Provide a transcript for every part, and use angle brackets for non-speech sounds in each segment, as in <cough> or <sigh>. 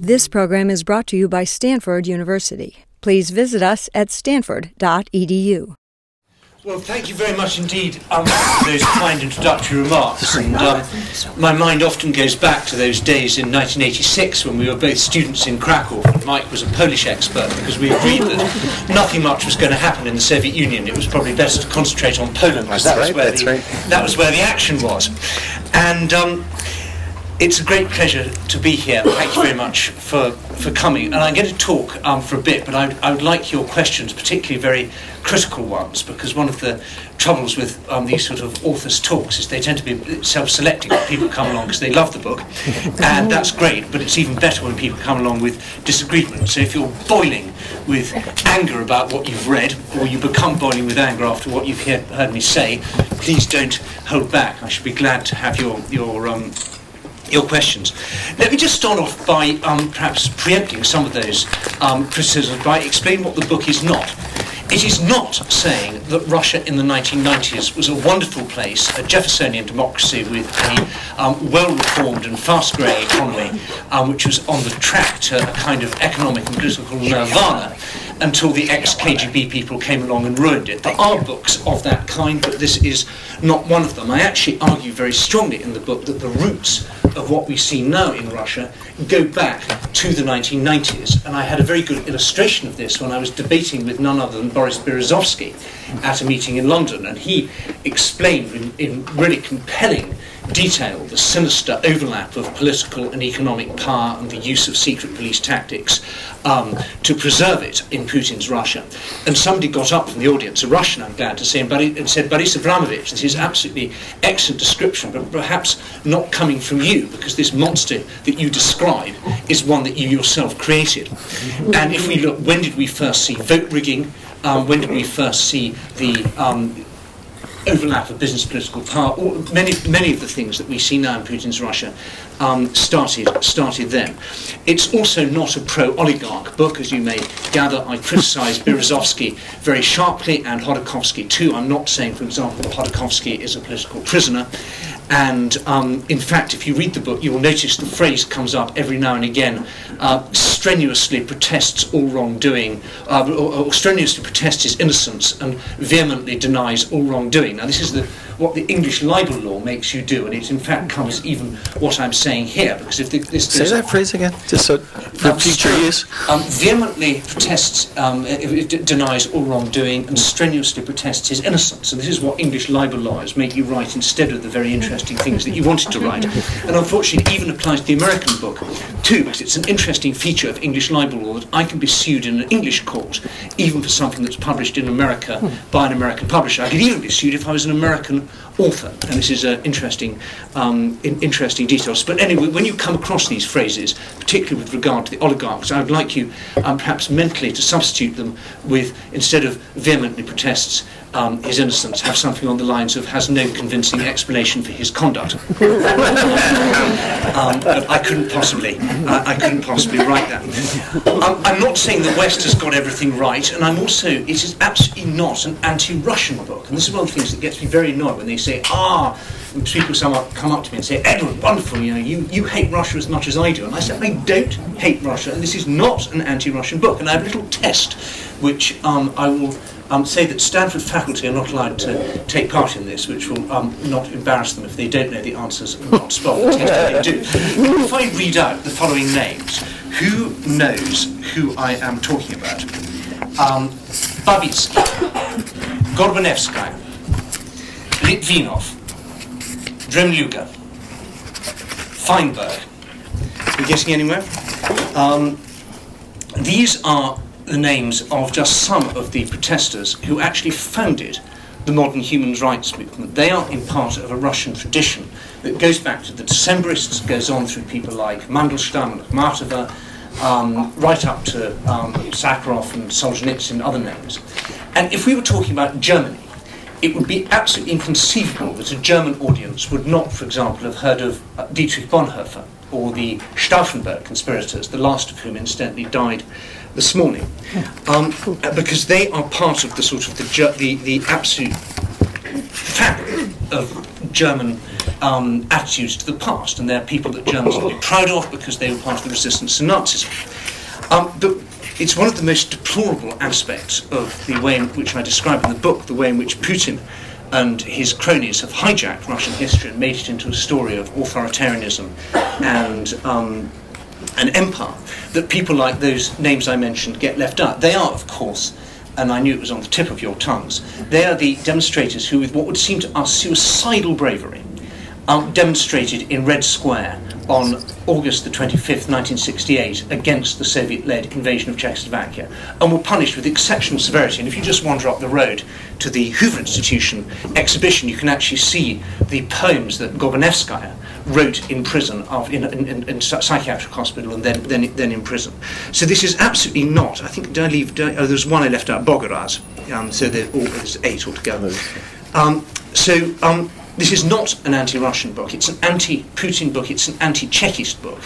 This program is brought to you by Stanford University. Please visit us at stanford.edu. Well, thank you very much indeed um, for those kind introductory remarks. And um, my mind often goes back to those days in 1986 when we were both students in Krakow. Mike was a Polish expert because we agreed that <laughs> nothing much was going to happen in the Soviet Union. It was probably best to concentrate on Poland because that, right, was where the, that was where the action was. And um, it's a great pleasure to be here. Thank you very much for, for coming. And I'm going to talk um, for a bit, but I, I would like your questions, particularly very critical ones, because one of the troubles with um, these sort of authors' talks is they tend to be self-selecting. People come along because they love the book, and that's great. But it's even better when people come along with disagreement. So if you're boiling with anger about what you've read, or you become boiling with anger after what you've hear, heard me say, please don't hold back. I should be glad to have your your um, your questions. Let me just start off by um, perhaps preempting some of those um, criticisms by explaining what the book is not. It is not saying that Russia in the 1990s was a wonderful place, a Jeffersonian democracy with a um, well-reformed and fast-growing economy, um, which was on the track to a kind of economic and political nirvana until the ex-KGB people came along and ruined it. There are books of that kind, but this is not one of them. I actually argue very strongly in the book that the roots of what we see now in Russia go back to the 1990s. And I had a very good illustration of this when I was debating with none other than Boris Berezovsky at a meeting in London. And he explained in, in really compelling detail the sinister overlap of political and economic power and the use of secret police tactics um, to preserve it in Putin's Russia. And somebody got up from the audience, a Russian, I'm glad to say, and said, Boris Abramovich, this is absolutely excellent description, but perhaps not coming from you, because this monster that you describe is one that you yourself created. And if we look, when did we first see vote rigging? Um, when did we first see the um, overlap of business political power, many, many of the things that we see now in Putin's Russia um, started, started then. It's also not a pro-oligarch book, as you may gather. I criticise <laughs> Berezovsky very sharply and Khodorkovsky too. I'm not saying, for example, that Khodorkovsky is a political prisoner. And um, in fact, if you read the book, you will notice the phrase comes up every now and again uh, strenuously protests all wrongdoing, uh, or, or strenuously protests his innocence and vehemently denies all wrongdoing. Now, this is the what the English libel law makes you do, and it in fact covers even what I'm saying here. Because if the, this say that phrase again, just so for um, future use, um, vehemently protests, um, it, it denies all wrongdoing, and strenuously protests his innocence. And this is what English libel lawyers make you write instead of the very interesting things that you wanted to write. And unfortunately, it even applies to the American book too, because it's an interesting feature of English libel law that I can be sued in an English court, even for something that's published in America by an American publisher. I could even be sued if I was an American author, and this is uh, interesting, um, in, interesting details. But anyway, when you come across these phrases, particularly with regard to the oligarchs, I would like you um, perhaps mentally to substitute them with, instead of vehemently protests um, his innocence, have something on the lines of has no convincing explanation for his conduct. <laughs> um, I couldn't possibly, uh, I couldn't possibly write that. Um, I'm not saying the West has got everything right, and I'm also, it is absolutely not an anti-Russian book. And this is one of the things that gets me very annoyed when they say, ah, people come up, come up to me and say, Edward, wonderful, you know, you, you hate Russia as much as I do. And I said, I don't hate Russia, and this is not an anti-Russian book. And I have a little test which um, I will um, say that Stanford faculty are not allowed to take part in this, which will um, not embarrass them if they don't know the answers and not spell the test they do. If I read out the following names, who knows who I am talking about? Um, Babitsky, Gorbanevskaya, Litvinov, Dremluga, Feinberg. Are you getting anywhere? Um, these are the names of just some of the protesters who actually founded the modern human rights movement. They are in part of a Russian tradition that goes back to the Decembrists, goes on through people like Mandelstam and Akhmatova, um, right up to um, Sakharov and Solzhenitsyn and other names. And if we were talking about Germany, it would be absolutely inconceivable that a German audience would not, for example, have heard of uh, Dietrich Bonhoeffer or the Stauffenberg conspirators, the last of whom incidentally died this morning, um, because they are part of the sort of the, the, the absolute fabric of German um, attitudes to the past, and they're people that Germans will be proud of because they were part of the resistance to Nazism. Um, but it's one of the most deplorable aspects of the way in which I describe in the book, the way in which Putin and his cronies have hijacked Russian history and made it into a story of authoritarianism and um, an empire, that people like those names I mentioned get left out. They are, of course, and I knew it was on the tip of your tongues, they are the demonstrators who, with what would seem to us suicidal bravery, um, demonstrated in Red Square on August the 25th, 1968, against the Soviet led invasion of Czechoslovakia, and were punished with exceptional severity. And if you just wander up the road to the Hoover Institution exhibition, you can actually see the poems that Gorbanevskaya wrote in prison, in, in, in, psychiatric hospital, and then, then, then in prison. So this is absolutely not. I think, did I leave? Did I, oh, there's one I left out, Bogoraz. Um, so there's eight altogether. Um, so um, this is not an anti-Russian book. It's an anti-Putin book. It's an anti-Chekist book.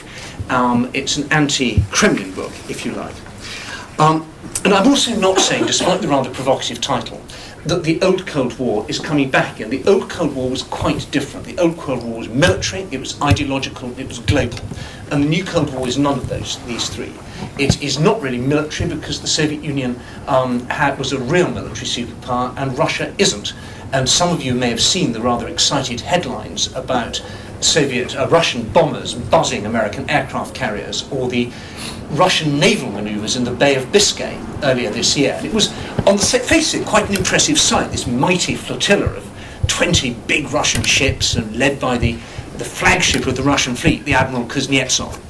Um, it's an anti-Kremlin book, if you like. Um, and I'm also not saying, despite the rather provocative title, that the old Cold War is coming back again. The old Cold War was quite different. The old Cold War was military, it was ideological, it was global. And the new Cold War is none of those, these three. It is not really military because the Soviet Union um, had, was a real military superpower and Russia isn't. And some of you may have seen the rather excited headlines about Soviet, uh, Russian bombers buzzing American aircraft carriers, or the Russian naval manoeuvres in the Bay of Biscay earlier this year. And it was, on the face of it, quite an impressive sight. This mighty flotilla of 20 big Russian ships, and led by the, the flagship of the Russian fleet, the Admiral Kuznetsov.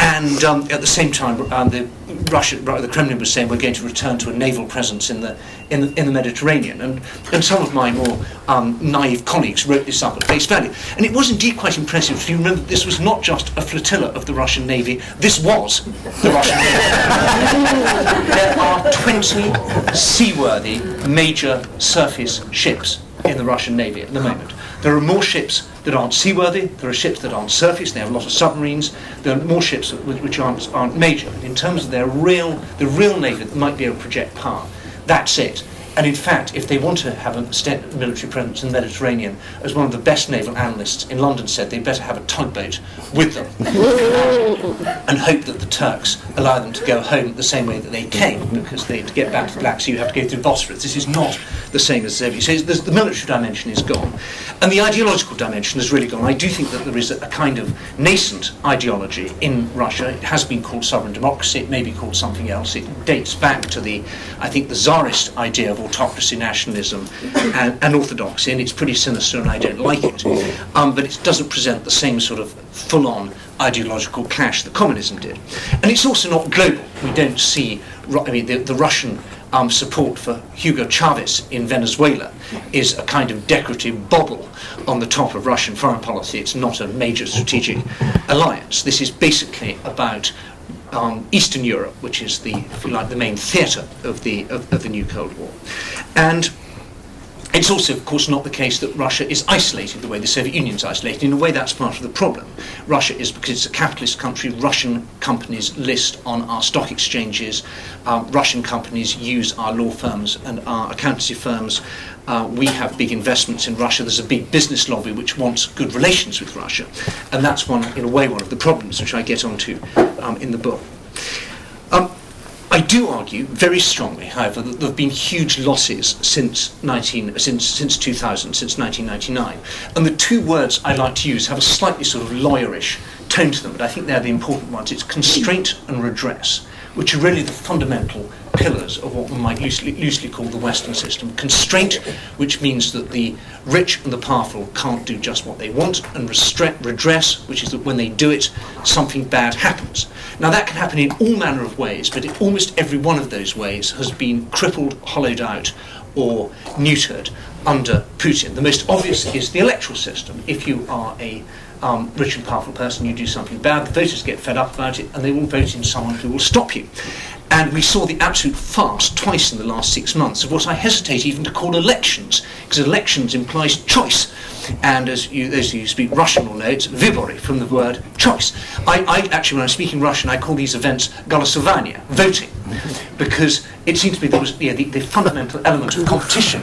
And um, at the same time, um, the Russia, the Kremlin was saying we're going to return to a naval presence in the in the, in the Mediterranean. And, and some of my more um, naive colleagues wrote this up at face value. And it was indeed quite impressive. If you remember, this was not just a flotilla of the Russian Navy. This was the Russian Navy. <laughs> there are 20 seaworthy major surface ships in the Russian Navy at the moment. There are more ships that aren't seaworthy. There are ships that aren't surface. They have a lot of submarines. There are more ships which aren't, aren't major. In terms of their real, the real navy that might be able to project power, that's it. And in fact, if they want to have a military presence in the Mediterranean, as one of the best naval analysts in London said, they'd better have a tugboat with them <laughs> and hope that the Turks allow them to go home the same way that they came, because they, to get back to the Black Sea, you have to go through Bosphorus. This is not the same as Soviet. So the military dimension is gone. And the ideological dimension has really gone. I do think that there is a, a kind of nascent ideology in Russia. It has been called sovereign democracy. It may be called something else. It dates back to the, I think, the czarist idea of autocracy, nationalism, and, and orthodoxy. And it's pretty sinister, and I don't like it. Um, but it doesn't present the same sort of full-on ideological clash that communism did. And it's also not global. We don't see, I mean, the, the Russian um, support for Hugo Chavez in Venezuela is a kind of decorative bauble on the top of Russian foreign policy. It's not a major strategic alliance. This is basically about um, Eastern Europe, which is the, if you like, the main theatre of the of, of the new Cold War, and it's also, of course, not the case that Russia is isolated the way the Soviet Union is isolated. In a way, that's part of the problem. Russia is, because it's a capitalist country, Russian companies list on our stock exchanges, um, Russian companies use our law firms and our accountancy firms. Uh, we have big investments in Russia. There's a big business lobby which wants good relations with Russia. And that's one, in a way, one of the problems which I get onto um, in the book. Um, I do argue very strongly, however, that there have been huge losses since 19, since since 2000, since 1999, and the two words I like to use have a slightly sort of lawyerish tone to them, but I think they're the important ones. It's constraint and redress, which are really the fundamental pillars of what we might loosely, loosely call the Western system. Constraint, which means that the rich and the powerful can't do just what they want, and redress, which is that when they do it, something bad happens. Now, that can happen in all manner of ways, but in almost every one of those ways has been crippled, hollowed out, or neutered under Putin. The most obvious is the electoral system. If you are a um, rich and powerful person, you do something bad, the voters get fed up about it, and they will vote in someone who will stop you. And we saw the absolute farce twice in the last six months of what I hesitate even to call elections, because elections implies choice. And as you, those of you who speak Russian will know, it's vybory from the word choice. I, I actually, when I'm speaking Russian, I call these events голосование, voting, because it seemed to me there was the, the fundamental element of competition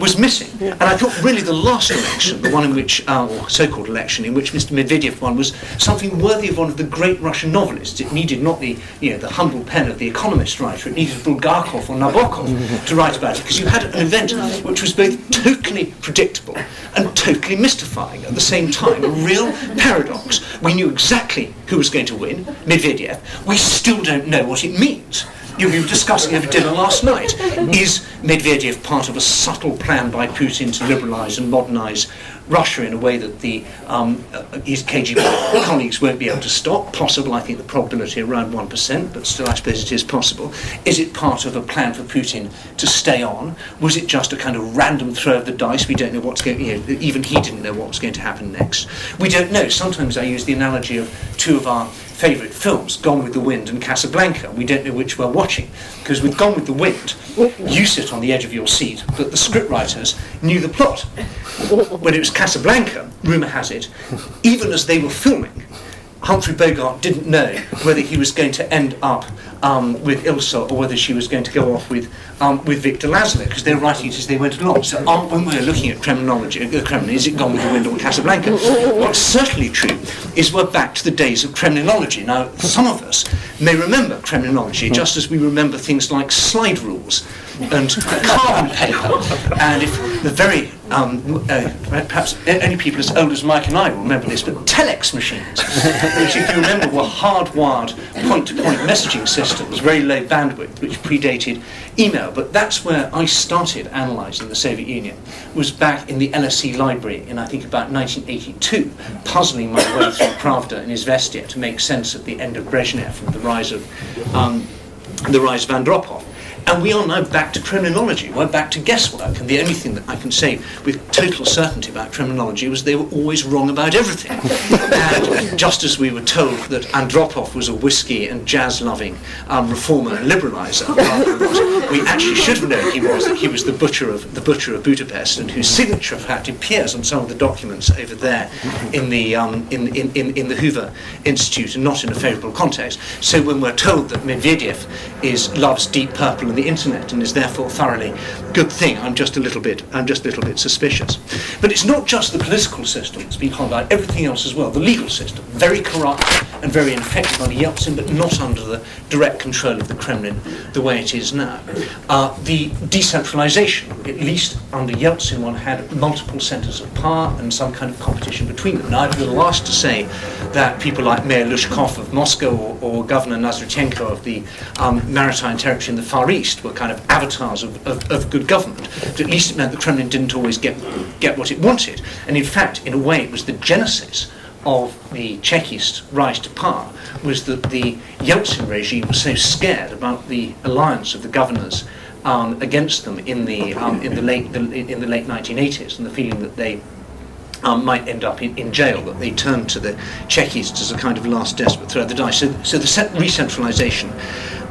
was missing. And I thought really the last election, the one in which, uh, or so-called election, in which Mr. Medvedev won, was something worthy of one of the great Russian novelists. It needed not the, you know, the humble pen of the economist writer, it needed Bulgakov or Nabokov to write about it, because you had an event which was both totally predictable and totally mystifying at the same time, a real paradox. We knew exactly who was going to win, Medvedev. We still don't know what it means you were discussing over dinner last night. Is Medvedev part of a subtle plan by Putin to liberalise and modernise Russia in a way that the um, uh, his <coughs> KGB colleagues won't be able to stop? Possible, I think the probability around 1%, but still I suppose it is possible. Is it part of a plan for Putin to stay on? Was it just a kind of random throw of the dice? We don't know what's going you know, even he didn't know what was going to happen next. We don't know. Sometimes I use the analogy of two of our favourite films, Gone with the Wind and Casablanca. We don't know which we're watching. Because with Gone with the Wind, you sit on the edge of your seat, but the scriptwriters knew the plot. When it was Casablanca, rumour has it, even as they were filming, Humphrey Bogart didn't know whether he was going to end up um, with Ilsa or whether she was going to go off with um, with Victor Laszlo because they were writing it as they went along. So um, when we're looking at Kremlinology, uh, Kremlin, is it Gone with the Wind or Casablanca? What's certainly true is we're back to the days of Kremlinology. Now, some of us may remember Kremlinology just as we remember things like slide rules and carbon paper. And if the very, um, uh, perhaps any people as old as Mike and I will remember this, but telex machines, which if you remember were hardwired point-to-point messaging systems, very low bandwidth, which predated email. But that's where I started analysing the Soviet Union, was back in the LSE library in, I think, about 1982, puzzling my way through <laughs> Pravda and Izvestia to make sense of the end of Brezhnev and the rise of um, the rise of Andropov. And we are now back to Kremlinology. We're back to guesswork. And the only thing that I can say with total certainty about Kremlinology was they were always wrong about everything. <laughs> and just as we were told that Andropov was a whiskey and jazz loving um, reformer and liberalizer, we actually should have known he was that he was the butcher of the butcher of Budapest and whose signature in fact appears on some of the documents over there in the um, in, in, in, in the Hoover Institute and not in a favourable context. So when we're told that Medvedev is loves deep purple the internet and is therefore thoroughly good thing. I'm just a little bit I'm just a little bit suspicious. But it's not just the political system that's been highlighted, everything else as well. The legal system, very corrupt and very ineffective under Yeltsin, but not under the direct control of the Kremlin the way it is now. Uh, the decentralization, at least under Yeltsin, one had multiple centers of power and some kind of competition between them. Now, I'd be the last to say that people like Mayor Luzhkov of Moscow or, or Governor Nazdratenko of the um, maritime territory in the Far East were kind of avatars of, of, of, good government. But at least it meant the Kremlin didn't always get, get what it wanted. And in fact, in a way, it was the genesis of the Chekist rise to power was that the Yeltsin regime was so scared about the alliance of the governors um, against them in the um, in the late the, in the late 1980s, and the feeling that they um, might end up in, in, jail, that they turned to the Chekists as a kind of last desperate throw of the dice. So, so the re-centralisation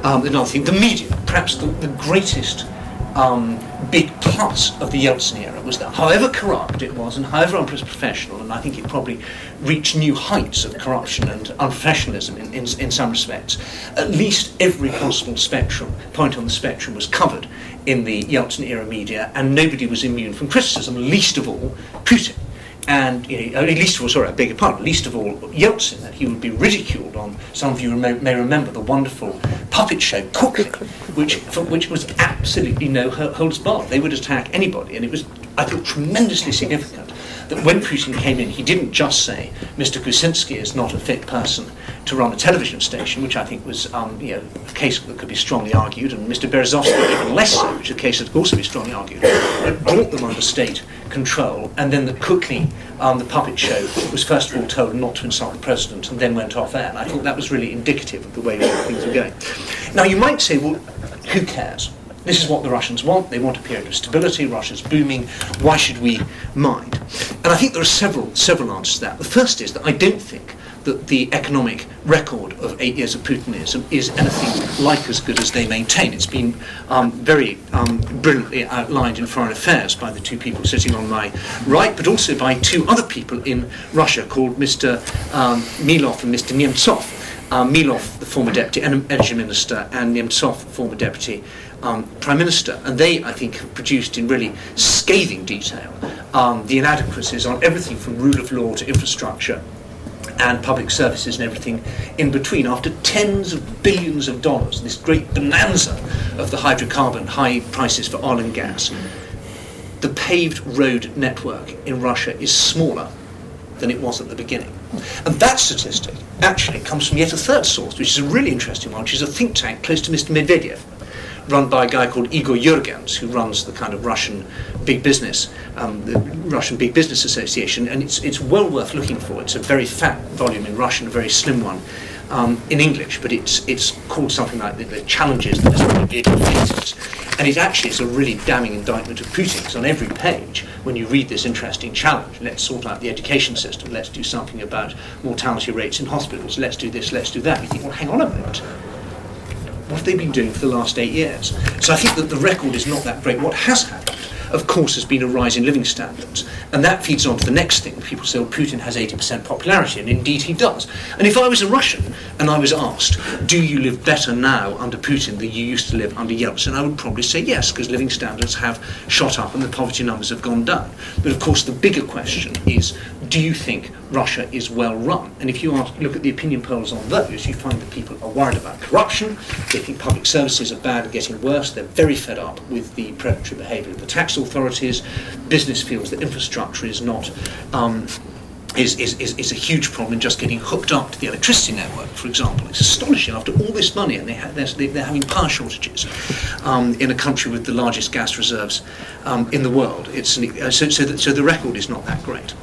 um, another thing, the media, perhaps the, the greatest um, big plus of the Yeltsin era was that however corrupt it was and however unprofessional, and I think it probably reached new heights of corruption and unprofessionalism in, in, in some respects, at least every possible spectrum, point on the spectrum was covered in the Yeltsin era media, and nobody was immune from criticism, least of all Putin and you know, least of all, sorry, I beg your pardon, least of all Yeltsin, that he would be ridiculed on. Some of you may, may remember the wonderful puppet show Kukly, which which was absolutely no holds barred. They would attack anybody, and it was I thought tremendously significant that when Putin came in, he didn't just say Mr. Gusinsky is not a fit person to run a television station, which I think was um, you know, a case that could be strongly argued, and Mr. Berezovsky even less so, which is a case that could also be strongly argued. It brought them under state control, and then the Kukly, um, the puppet show, was first of all told not to insult the president, and then went off air. And I thought that was really indicative of the way things were going. Now, you might say, well, who cares? This is what the Russians want. They want a period of stability. Russia's booming. Why should we mind? And I think there are several several answers to that. The first is that I don't think that the economic record of eight years of Putinism is anything like as good as they maintain. It's been um, very um, brilliantly outlined in Foreign Affairs by the two people sitting on my right, but also by two other people in Russia called Mr. Um, Milov and Mr. Nemtsov. Uh, Milov, the former deputy energy minister, and Nemtsov, former deputy um, Prime Minister, and they, I think, have produced in really scathing detail um, the inadequacies on everything from rule of law to infrastructure and public services and everything in between. After tens of billions of dollars, this great bonanza of the hydrocarbon high prices for oil and gas, the paved road network in Russia is smaller than it was at the beginning. And that statistic actually comes from yet a third source, which is a really interesting one, which is a think tank close to Mr. Medvedev, run by a guy called Igor Yurgens, who runs the kind of Russian big business, um, the Russian Big Business Association, and it's, it's well worth looking for. It's a very fat volume in Russian, a very slim one um, in English, but it's, it's called something like the, the Challenges that. Medvedev faces. And it actually is a really damning indictment of Putin, on every page, when you read this interesting challenge, let's sort out the education system, let's do something about mortality rates in hospitals, let's do this, let's do that, you think, well, hang on a minute what have they been doing for the last eight years? So I think that the record is not that great. What has happened, of course, has been a rise in living standards. And that feeds on to the next thing. People say, well, Putin has 80% popularity, and indeed he does. And if I was a Russian and I was asked, do you live better now under Putin than you used to live under Yeltsin, I would probably say yes, because living standards have shot up and the poverty numbers have gone down. But of course, the bigger question is, do you think Russia is well run? And if you ask, look at the opinion polls on those, you find that people are worried about corruption, they think public services are bad and getting worse, they're very fed up with the predatory behaviour of the tax authorities, business feels that infrastructure is not. Um, is, is, is, is a huge problem in just getting hooked up to the electricity network, for example. It's astonishing after all this money, and they ha- they're, they're having power shortages um, in a country with the largest gas reserves um, in the world. It's an, uh, so, so, so the record is not that great.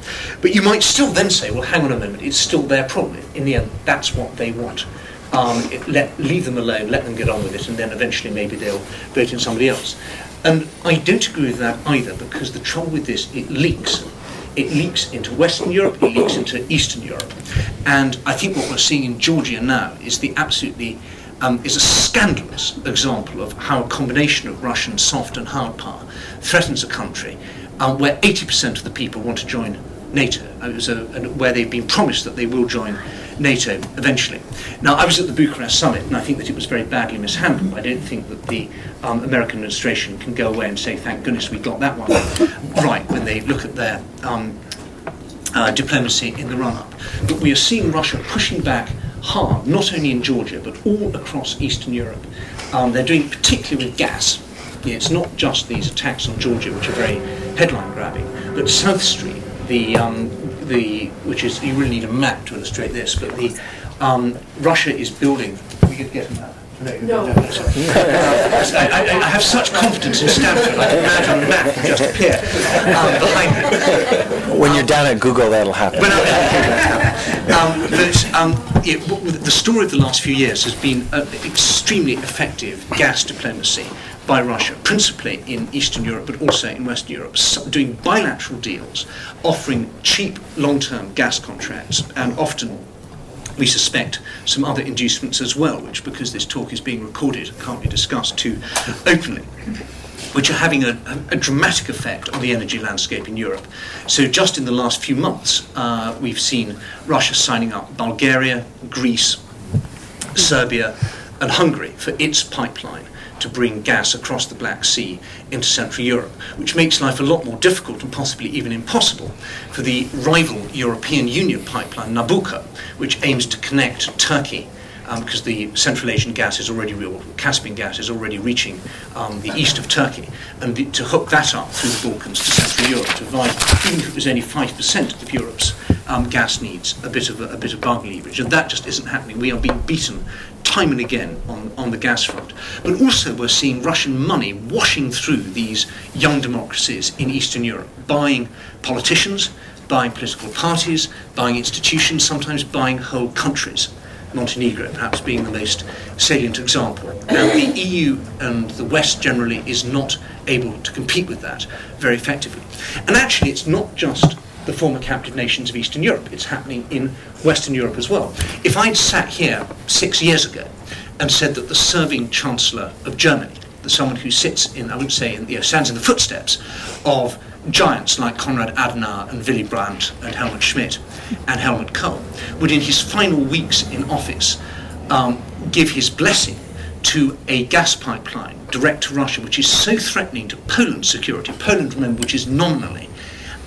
But you might still then say, well, hang on a moment, it's still their problem. In the end, that's what they want. Um, it, let, leave them alone, let them get on with it, and then eventually maybe they'll vote in somebody else. And I don't agree with that either, because the trouble with this, it leaks it leaks into Western Europe, it leaks into Eastern Europe. And I think what we're seeing in Georgia now is the absolutely um, is a scandalous example of how a combination of Russian soft and hard power threatens a country um, where 80% of the people want to join NATO, a, where they've been promised that they will join NATO eventually. Now, I was at the Bucharest summit, and I think that it was very badly mishandled. I don't think that the um, American administration can go away and say, thank goodness we got that one <laughs> right when they look at their um, uh, diplomacy in the run up. But we are seeing Russia pushing back hard, not only in Georgia, but all across Eastern Europe. Um, they're doing particularly with gas. It's not just these attacks on Georgia, which are very headline grabbing, but South Stream, the um, the which is you really need a map to illustrate this, but the um, Russia is building. We could get a map. No, no. no, no <laughs> I, I, I, have such confidence in Stanford, I can imagine a map can just appear um, behind me. When you're down at Google, that'll happen. When um, but um, it, the story of the last few years has been uh, extremely effective gas diplomacy by Russia, principally in Eastern Europe, but also in Western Europe, doing bilateral deals, offering cheap long-term gas contracts, and often we suspect some other inducements as well, which, because this talk is being recorded, can't be discussed too openly which are having a, a, dramatic effect on the energy landscape in Europe. So, just in the last few months, uh, we've seen Russia signing up Bulgaria, Greece, Serbia, and Hungary for its pipeline to bring gas across the Black Sea into Central Europe, which makes life a lot more difficult and possibly even impossible for the rival European Union pipeline, Nabucco, which aims to connect Turkey um, because the Central Asian gas is already real, Caspian gas is already reaching um, the east of Turkey, and the, to hook that up through the Balkans to Central Europe to provide, even if it was only 5% of Europe's um, gas needs, a bit of a, a bit of bargaining leverage, and that just isn't happening. We are being beaten time and again on, on the gas front. But also, we're seeing Russian money washing through these young democracies in Eastern Europe, buying politicians, buying political parties, buying institutions, sometimes buying whole countries. Montenegro perhaps being the most salient example. Now, the EU and the West generally is not able to compete with that very effectively. And actually, it's not just the former captive nations of Eastern Europe. It's happening in Western Europe as well. If I'd sat here six years ago and said that the serving Chancellor of Germany, the someone who sits in, I wouldn't say, in, you know, stands in the footsteps of giants like Konrad Adenauer and Willy Brandt and Helmut Schmidt and Helmut Kohl, would in his final weeks in office um, give his blessing to a gas pipeline direct to Russia, which is so threatening to Poland's security. Poland, remember, which is nominally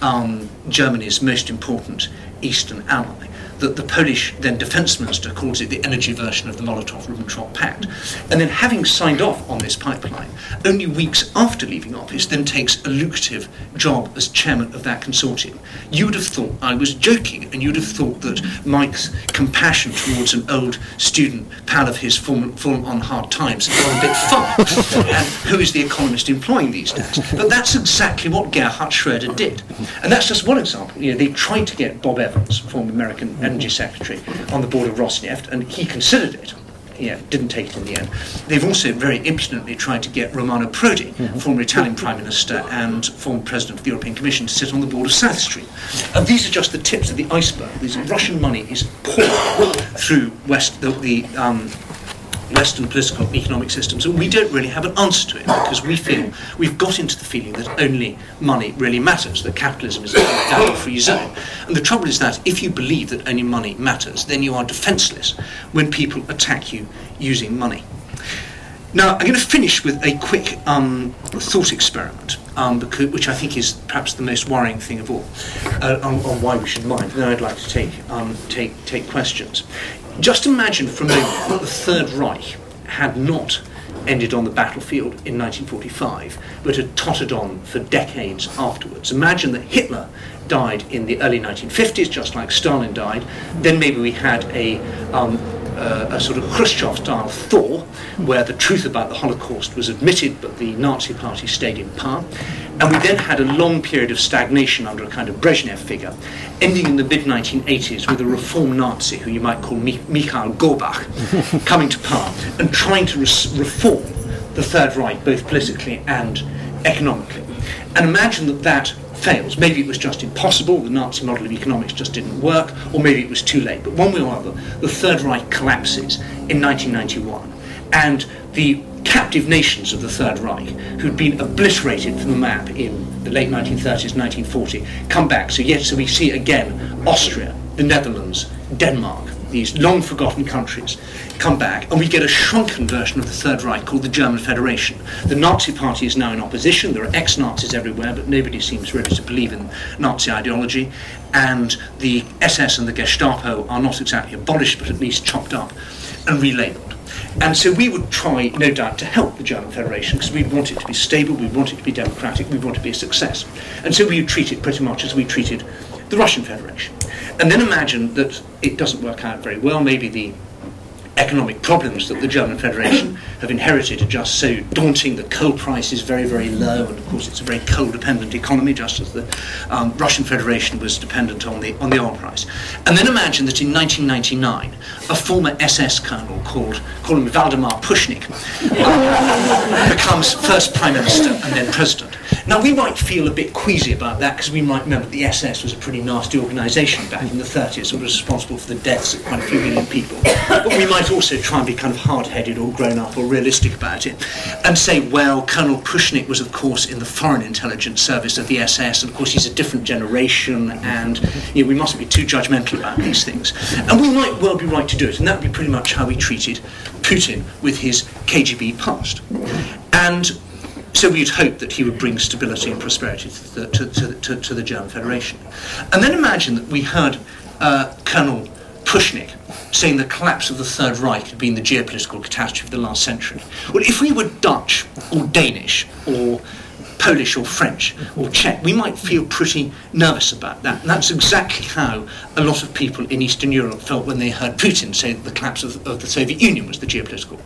um, Germany's most important eastern ally that the Polish then defense minister calls it the energy version of the Molotov-Ribbentrop Pact. And then having signed off on this pipeline, only weeks after leaving office, then takes a lucrative job as chairman of that consortium. You would have thought I was joking, and you'd have thought that Mike's compassion towards an old student pal of his fallen, fallen on hard times had gone a bit far. <laughs> and who is the economist employing these days? But that's exactly what Gerhard Schroeder did. And that's just one example. You know, they tried to get Bob Evans, former American Energy Secretary on the board of Rosneft, and he considered it. Yeah, didn't take it in the end. They've also very impudently tried to get Romano Prodi, mm-hmm. former Italian Prime Minister and former President of the European Commission, to sit on the board of South Stream. And these are just the tips of the iceberg. This Russian money is pouring through West the, the um, Western political and economic systems, and we don't really have an answer to it because we feel we've got into the feeling that only money really matters, that capitalism is a value-free zone. And the trouble is that if you believe that only money matters, then you are defenceless when people attack you using money. Now, I'm going to finish with a quick um, thought experiment, um, because, which I think is perhaps the most worrying thing of all, uh, on, on, why we should mind. Then I'd like to take, um, take, take questions. Just imagine moment that the Third Reich had not ended on the battlefield in 1945, but had tottered on for decades afterwards. Imagine that Hitler died in the early 1950s, just like Stalin died. Then maybe we had a, um, uh, a sort of Khrushchev style thaw, where the truth about the Holocaust was admitted, but the Nazi Party stayed in power. And we then had a long period of stagnation under a kind of Brezhnev figure, ending in the mid 1980s with a reform Nazi, who you might call Mikhail Gorbach, <laughs> coming to power and trying to res- reform the Third Reich, both politically and economically. And imagine that that fails. Maybe it was just impossible, the Nazi model of economics just didn't work, or maybe it was too late. But one way or other, the Third Reich collapses in 1991. And the captive nations of the Third Reich, who'd been obliterated from the map in the late 1930s, 1940, come back. So, yes, so we see again Austria, the Netherlands, Denmark, these long forgotten countries come back, and we get a shrunken version of the Third Reich called the German Federation. The Nazi Party is now in opposition. There are ex Nazis everywhere, but nobody seems really to believe in Nazi ideology. And the SS and the Gestapo are not exactly abolished, but at least chopped up and relabeled. And so we would try, no doubt, to help the German Federation because we want it to be stable, we want it to be democratic, we want it to be a success. And so we would treat it pretty much as we treated the Russian Federation. And then imagine that it doesn't work out very well. Maybe the economic problems that the German Federation <coughs> have inherited are just so daunting. The coal price is very, very low, and of course it's a very coal-dependent economy, just as the um, Russian Federation was dependent on the on the oil price. And then imagine that in 1999, a former SS colonel called call him Valdemar Pushnik <laughs> becomes first prime minister and then president. Now, we might feel a bit queasy about that because we might remember the SS was a pretty nasty organisation back in the 30s and was responsible for the deaths of quite a few million people. But we might also try and be kind of hard headed or grown up or realistic about it and say, well, Colonel Pushnik was, of course, in the Foreign Intelligence Service of the SS, and of course, he's a different generation, and you know, we mustn't be too judgmental about these things. And we might well be right to do it, and that would be pretty much how we treated Putin with his KGB past. And so we'd hope that he would bring stability and prosperity to the, to, to, to, to the German Federation. And then imagine that we had uh, Colonel Pushnik saying the collapse of the Third Reich had been the geopolitical catastrophe of the last century. Well, if we were Dutch or Danish or Polish or French or Czech, we might feel pretty nervous about that. And that's exactly how a lot of people in Eastern Europe felt when they heard Putin say that the collapse of, of the Soviet Union was the geopolitical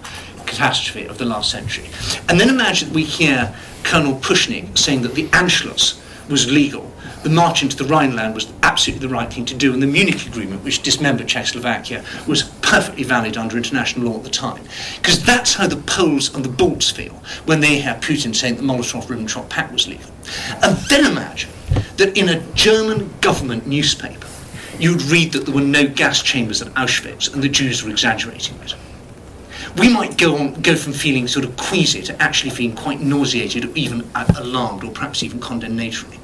catastrophe of the last century. And then imagine that we hear Colonel Pushnik saying that the Anschluss was legal. The march into the Rhineland was absolutely the right thing to do, and the Munich Agreement, which dismembered Czechoslovakia, was perfectly valid under international law at the time. Because that's how the Poles and the Balts feel when they hear Putin saying the Molotov-Ribbentrop Pact was legal. And then imagine that in a German government newspaper, you'd read that there were no gas chambers at Auschwitz and the Jews were exaggerating it we might go on go from feeling sort of queasy to actually feeling quite nauseated or even alarmed or perhaps even condemnatory.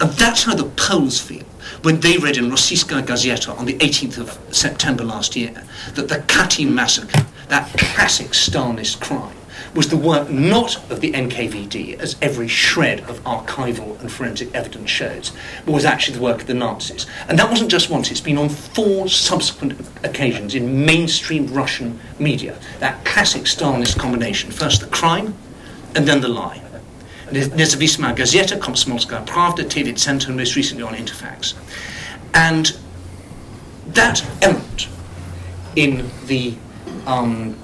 And that's how the Poles feel when they read in Rossiyskaya Gazeta on the 18th of September last year that the Katyn massacre, that classic Stalinist crime, was the work not of the NKVD, as every shred of archival and forensic evidence shows, but was actually the work of the Nazis. And that wasn't just once, it's been on four subsequent occasions in mainstream Russian media. That classic Stalinist combination first the crime, and then the lie. Nezavisimaya Gazeta, Komsomolskaya Pravda, Center, and most recently on Interfax. And that element in the um,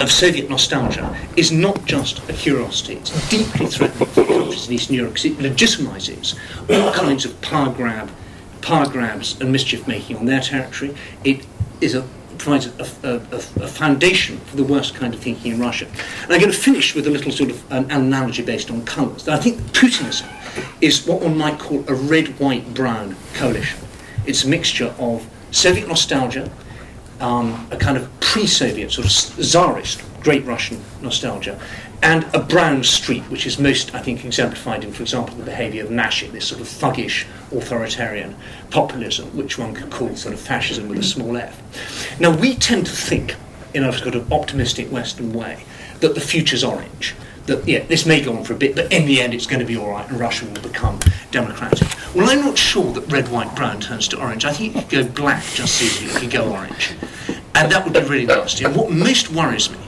of Soviet nostalgia is not just a curiosity. It's deeply threatening for countries in Eastern Europe because it legitimizes all kinds of power grab, power grabs and mischief making on their territory. It is a provides a, a, a, foundation for the worst kind of thinking in Russia. And I'm going to finish with a little sort of an analogy based on colours. I think Putinism is what one might call a red, white, brown coalition. It's a mixture of Soviet nostalgia, um, a kind of pre-Soviet, sort of czarist, great Russian nostalgia, and a brown streak, which is most, I think, exemplified in, for example, the behaviour of Nashin, this sort of thuggish authoritarian populism, which one could call sort of fascism with a small f. Now, we tend to think, in a sort of optimistic Western way, that the future's orange. That yeah, this may go on for a bit, but in the end, it's going to be all right, and Russia will become democratic. Well, I'm not sure that red, white, brown turns to orange. I think it could go black just as easily. It could go orange, and that would be really nasty. And what most worries me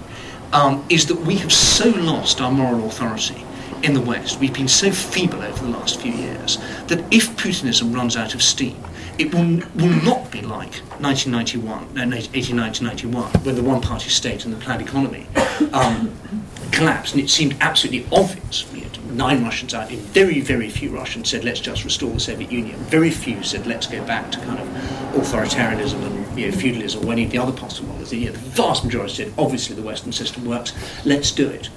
um, is that we have so lost our moral authority in the West. We've been so feeble over the last few years that if Putinism runs out of steam, it will, will not be like 1991, uh, 1891, when the one-party state and the planned economy um, collapsed, and it seemed absolutely obvious. Nine Russians out. In very, very few Russians said, "Let's just restore the Soviet Union." Very few said, "Let's go back to kind of authoritarianism and you know, feudalism or any of the other possible models." You know, the vast majority said, "Obviously, the Western system works. Let's do it."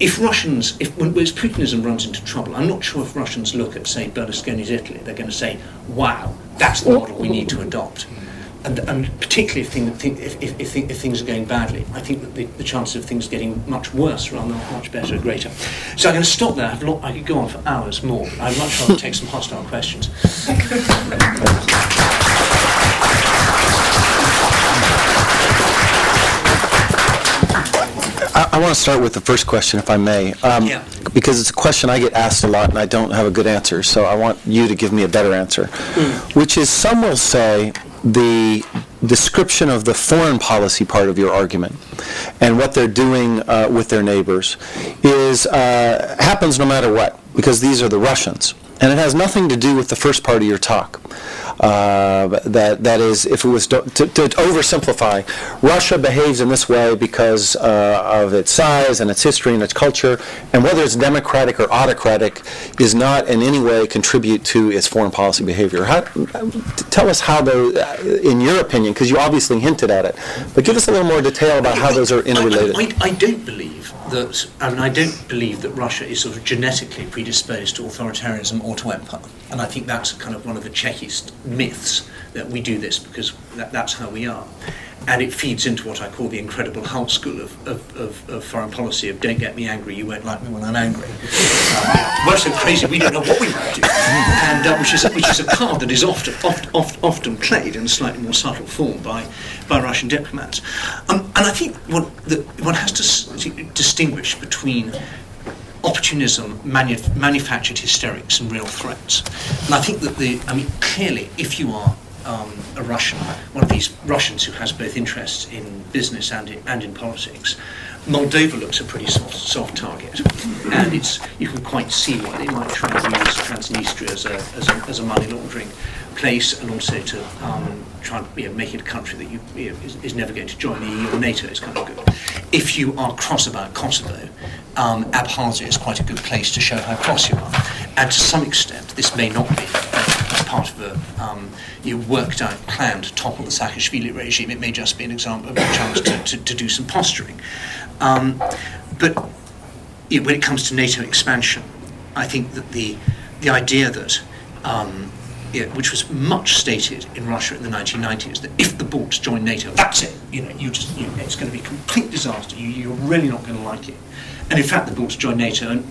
if Russians, if when, when Putinism runs into trouble, I'm not sure if Russians look at, say, Berlusconi's Italy, they're going to say, wow, that's the model we need to adopt. And, and particularly if, thing, if, if, if, if, things are going badly, I think that the, the chances of things getting much worse rather than much better are greater. So I'm going to stop there. I, lot, I could go on for hours more. I'd much rather take some hostile questions. I, I want to start with the first question, if I may, um, Yeah. because it's a question I get asked a lot, and I don't have a good answer. So I want you to give me a better answer, which is some will say the description of the foreign policy part of your argument and what they're doing uh, with their neighbors is uh, happens no matter what, because these are the Russians, and it has nothing to do with the first part of your talk. Uh, that that is, if it was to, to, oversimplify, Russia behaves in this way because uh, of its size and its history and its culture, and whether it's democratic or autocratic is not in any way contribute to its foreign policy behavior. How, tell us how those, in your opinion, because you obviously hinted at it, but give us a little more detail about how those are interrelated. I, I don't believe that, I mean, I don't believe that Russia is sort of genetically predisposed to authoritarianism or to empire. And I think that's kind of one of the Chekist myths that we do this because that, that's how we are. And it feeds into what I call the incredible Hulk school of, of, of, of foreign policy of don't get me angry, you won't like me when I'm angry. Uh, we're so crazy we don't know what we might do. And uh, which, is, which is a card that is often, oft, oft, often played in a slightly more subtle form by, by Russian diplomats. Um, and I think what the, one has to distinguish between opportunism, manu- manufactured hysterics, and real threats. And I think that the, I mean, clearly, if you are um, a Russian, one of these Russians who has both interests in business and in, and in politics, Moldova looks a pretty soft, soft target, and it's you can quite see why they might try and use Transnistria as a, as a, as a money laundering place, and also to um, try and you know, make it a country that you, you know, is, is never going to join the EU or NATO. Is kind of good. If you are cross about Kosovo, um, Abkhazia is quite a good place to show how cross you are, and to some extent, this may not be part of a um, you know, worked out plan to topple the Saakashvili regime. It may just be an example of a chance to, to, to do some posturing. Um, but you know, when it comes to NATO expansion, I think that the the idea that um, know, which was much stated in Russia in the 1990s, that if the Balts join NATO, that's it. You know, you just you it's going to be a complete disaster. You, you're really not going to like it. And in fact, the Balts joined NATO, and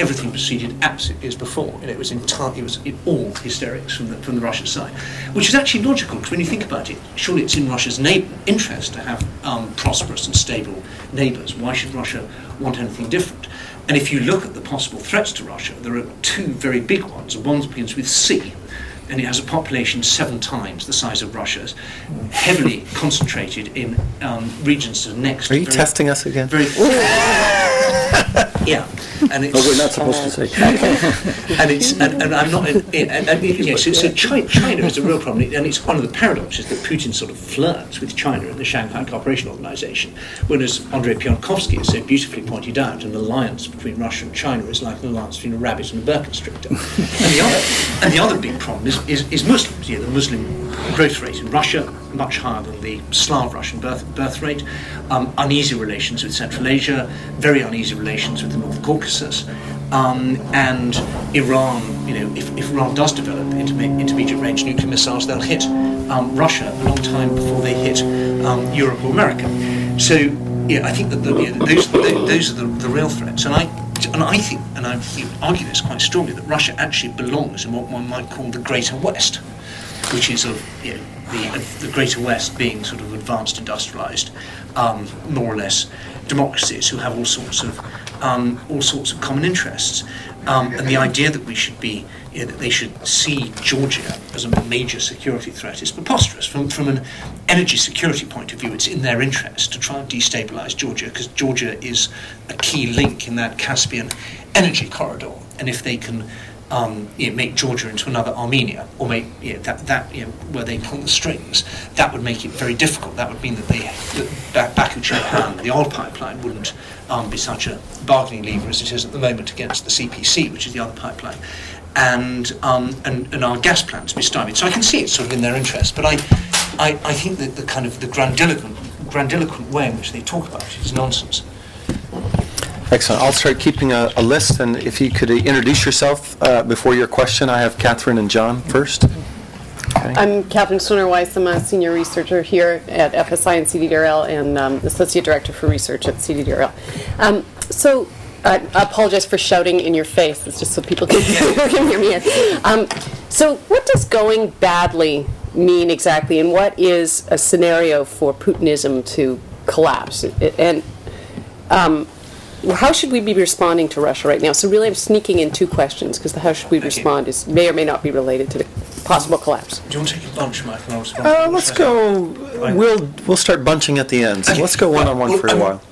everything proceeded absolutely as before. Know, it was entirely, it was in all hysterics from the, from the Russian side, which is actually logical because when you think about it, surely it's in Russia's na- interest to have um, prosperous and stable neighbours. Why should Russia want anything different? And if you look at the possible threats to Russia, there are two very big ones. One begins with C, and it has a population seven times the size of Russia's, heavily concentrated in um, regions that are next. Are you very, testing us again? Very. <laughs> yeah, and it's. Oh, we're not supposed to say. <laughs> and it's and, and I'm not and, and, and, yeah, so, so China, China is a real problem and it's one of the paradoxes that Putin sort of flirts with China in the Shanghai Cooperation Organization when as Andrei Piontkovsky has so beautifully pointed out an alliance between Russia and China is like an alliance between a rabbit and a boa constrictor and the other and the other big problem is, is, is Muslims the Muslim growth rate in Russia much higher than the Slav Russian birth, birth rate um, uneasy relations with Central Asia very uneasy relations with the North Caucasus um, and Iran, you know, if, if Iran does develop interme- intermediate range nuclear missiles, they'll hit um, Russia a long time before they hit um, Europe or America. So, yeah, I think that the, those, those are the, the real threats. And I, and I think, and I argue this quite strongly, that Russia actually belongs in what one might call the Greater West, which is of, you know, the, the Greater West being sort of advanced, industrialized, um, more or less democracies who have all sorts of um, all sorts of common interests. Um, and the idea that we should be you know, that they should see Georgia as a major security threat is preposterous. From from an energy security point of view, it's in their interest to try and destabilize Georgia because Georgia is a key link in that Caspian energy corridor. And if they can um, you know, make Georgia into another Armenia, or make you know, that that you know, where they pull the strings, that would make it very difficult. That would mean that they that Baku Ceyhan, the oil pipeline, wouldn't um, be such a bargaining lever as it is at the moment against the CPC, which is the other pipeline, and um, and, and our gas plants be stymied. So I can see it's sort of in their interest, but I I, I think that the kind of the grandiloquent grandiloquent way in which they talk about it is nonsense. Excellent. I'll start keeping a, a list, and if you could introduce yourself uh, before your question. I have Kathryn and John first. Okay. I'm Kathryn Stoner Weiss. I'm a senior researcher here at FSI and CDDRL and um, associate director for research at CDDRL. Um, so I apologize for shouting in your face. It's just so people can, <laughs> can hear me. Um, so, what does going badly mean exactly, and what is a scenario for Putinism to collapse? And um, how should we be responding to Russia right now? So really, I'm sneaking in two questions because the how should we respond is may or may not be related to the possible collapse. Do you want to take a bunch, Mike, and Uh, let's go. We'll we'll start bunching at the end. So let's go one on one for a um, while.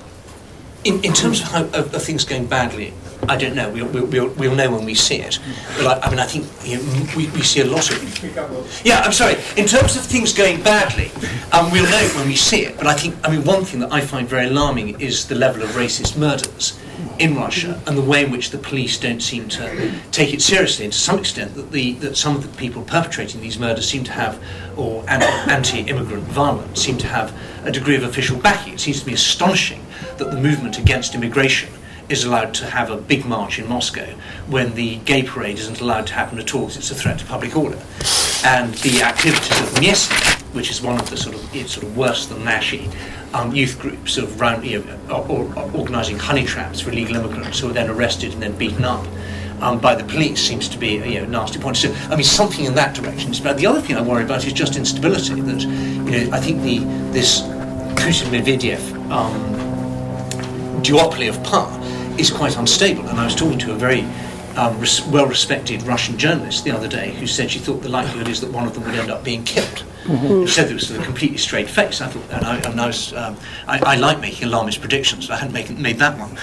In, in terms of, how, of, of things going badly, I don't know. We'll, we'll, we'll, know when we see it. But I, I mean, I think you know, we, we see a lot of. Yeah, I'm sorry. In terms of things going badly, um, we'll know when we see it. But I think, I mean, one thing that I find very alarming is the level of racist murders in Russia and the way in which the police don't seem to take it seriously. And to some extent, that the that some of the people perpetrating these murders seem to have, or anti-immigrant violence, seem to have a degree of official backing. It seems to be astonishing that the movement against immigration is allowed to have a big march in Moscow when the gay parade isn't allowed to happen at all because it's a threat to public order. And the activities of Mestnye, which is one of the sort of it's sort of worse than Nashi um, youth groups of round, you know, or, or organising honey traps for illegal immigrants who are then arrested and then beaten up. Um, by the police seems to be a you know, nasty point. So, I mean, something in that direction is bad. The other thing I worry about is just instability. That you know, I think the this Putin Medvedev um, duopoly of power is quite unstable. And I was talking to a very um, res- well-respected Russian journalist the other day who said she thought the likelihood is that one of them would end up being killed. Mm-hmm. She said it was with a completely straight face. I thought, and I, and I was, um, I, I, like making alarmist predictions, but I hadn't make, made that one.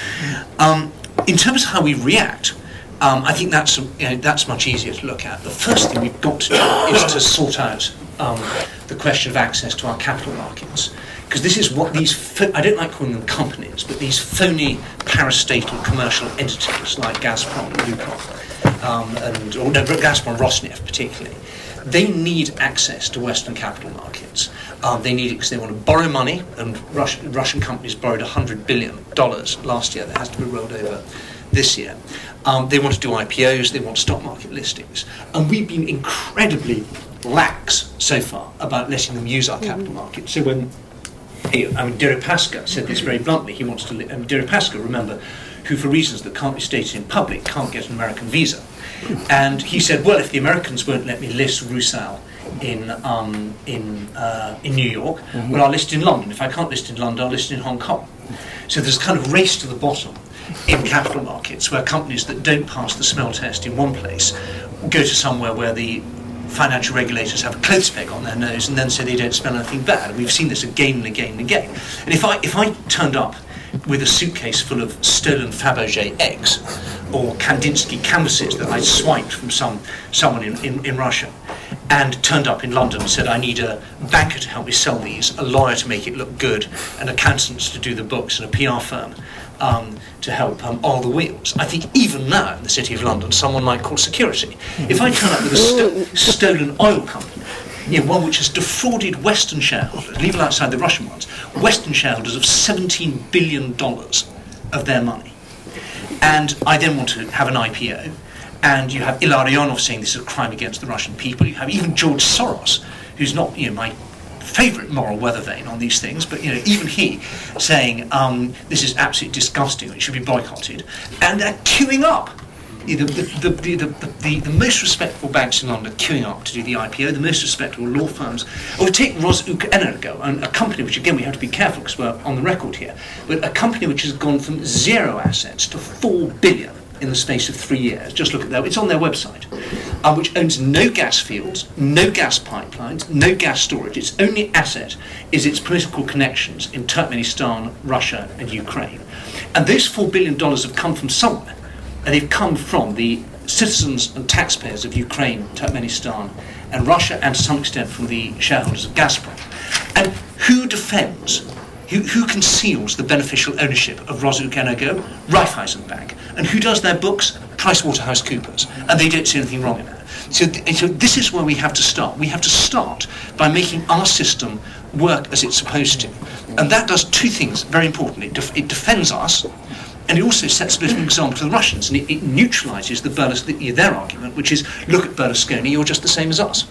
Um, in terms of how we react, um, I think that's you know, that's much easier to look at. The first thing we've got to do is to sort out um, the question of access to our capital markets because this is what these, pho- I don't like calling them companies, but these phony parastatal commercial entities like Gazprom and Lukoil, um, and, or no, Gazprom, Rosneft particularly, they need access to Western capital markets. Um, they need it because they want to borrow money, and Russian companies borrowed $100 billion last year. That has to be rolled over this year. Um, they want to do IPOs, they want stock market listings. And we've been incredibly lax so far about letting them use our capital markets. So when I mean, Deripaska said this very bluntly. He wants to. Li- I mean, Deripaska, remember, who, for reasons that can't be stated in public, can't get an American visa. And he said, well, if the Americans won't let me list Rusal in um, in uh, in New York, mm-hmm. well, I'll list in London. If I can't list in London, I'll list in Hong Kong. So there's a kind of race to the bottom in capital markets where companies that don't pass the smell test in one place go to somewhere where the financial regulators have a clothes peg on their nose and then say they don't smell anything bad. We've seen this again and again and again. And if I if I turned up with a suitcase full of stolen Fabergé eggs or Kandinsky canvases that I swiped from some someone in, in, in Russia and turned up in London and said, I need a banker to help me sell these, a lawyer to make it look good, an accountant to do the books, and a PR firm um, to help um, the wheels. I think even now in the City of London, someone might call security. If I turn up with a sto- stolen oil company, you know, one which has defrauded Western shareholders, leave outside the Russian ones, Western shareholders of $17 billion of their money. And I then want to have an IPO, and you have Ilarionov saying this is a crime against the Russian people. You have even George Soros, who's not you know, my favourite moral weather vane on these things, but you know, even he saying um, this is absolutely disgusting, it should be boycotted, and they're queuing up. The, the, the, the, most respectable banks in London queuing up to do the IPO, the most respectable law firms. Or take RosUkrEnergo, a company which, again, we have to be careful because we're on the record here, but a company which has gone from zero assets to four billion in the space of three years. Just look at that. It's on their website, uh, which owns no gas fields, no gas pipelines, no gas storage. Its only asset is its political connections in Turkmenistan, Russia, and Ukraine. And those $4 billion have come from somewhere. And they've come from the citizens and taxpayers of Ukraine, Turkmenistan, and Russia, and to some extent from the shareholders of Gazprom. And who defends who, who conceals the beneficial ownership of RosUkrEnergo? Raiffeisen Bank. And who does their books? PricewaterhouseCoopers. And they don't see anything wrong in that. So, th- so this is where we have to start. We have to start by making our system work as it's supposed to. And that does two things very important. It, def- it defends us and it also sets a bit of an example to the Russians, and it, it neutralises the Berlus- the, their argument, which is, look at Berlusconi, you're just the same as us.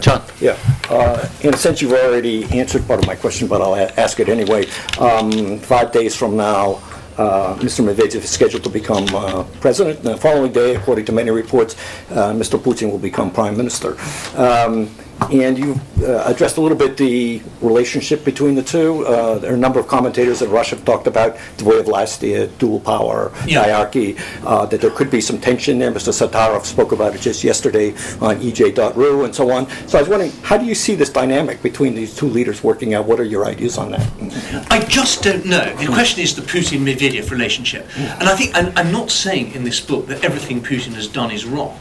John. Yeah. Uh, in a sense, you've already answered part of my question, but I'll a- ask it anyway. Um, five days from now, uh, Mr. Medvedev is scheduled to become uh, president. And the following day, according to many reports, uh, Mr. Putin will become prime minister. Um, and you uh, addressed a little bit the relationship between the two. Uh, there are a number of commentators that Russia have talked about the way of last Lastia, dual power yeah. hierarchy, uh, that there could be some tension there. Mr. Satarov spoke about it just yesterday on EJ.ru and so on. So I was wondering, how do you see this dynamic between these two leaders working out? What are your ideas on that? I just don't know. The question is the Putin-Medvedev relationship. And I think, I'm, I'm not saying in this book that everything Putin has done is wrong.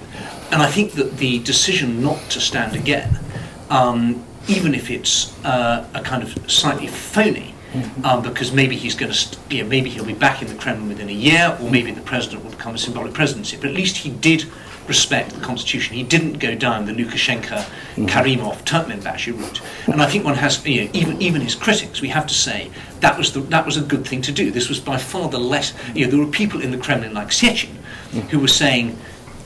And I think that the decision not to stand again um, even if it's uh, a kind of slightly phony, mm-hmm. um, because maybe he's going to, st- you know, maybe he'll be back in the Kremlin within a year, or maybe the president will become a symbolic presidency. But at least he did respect the constitution. He didn't go down the Lukashenko, mm-hmm. Karimov, Turkmenbashi route. And I think one has, you know, even even his critics, we have to say that was the, that was a good thing to do. This was by far the less. You know, there were people in the Kremlin like Sechin, mm-hmm. who were saying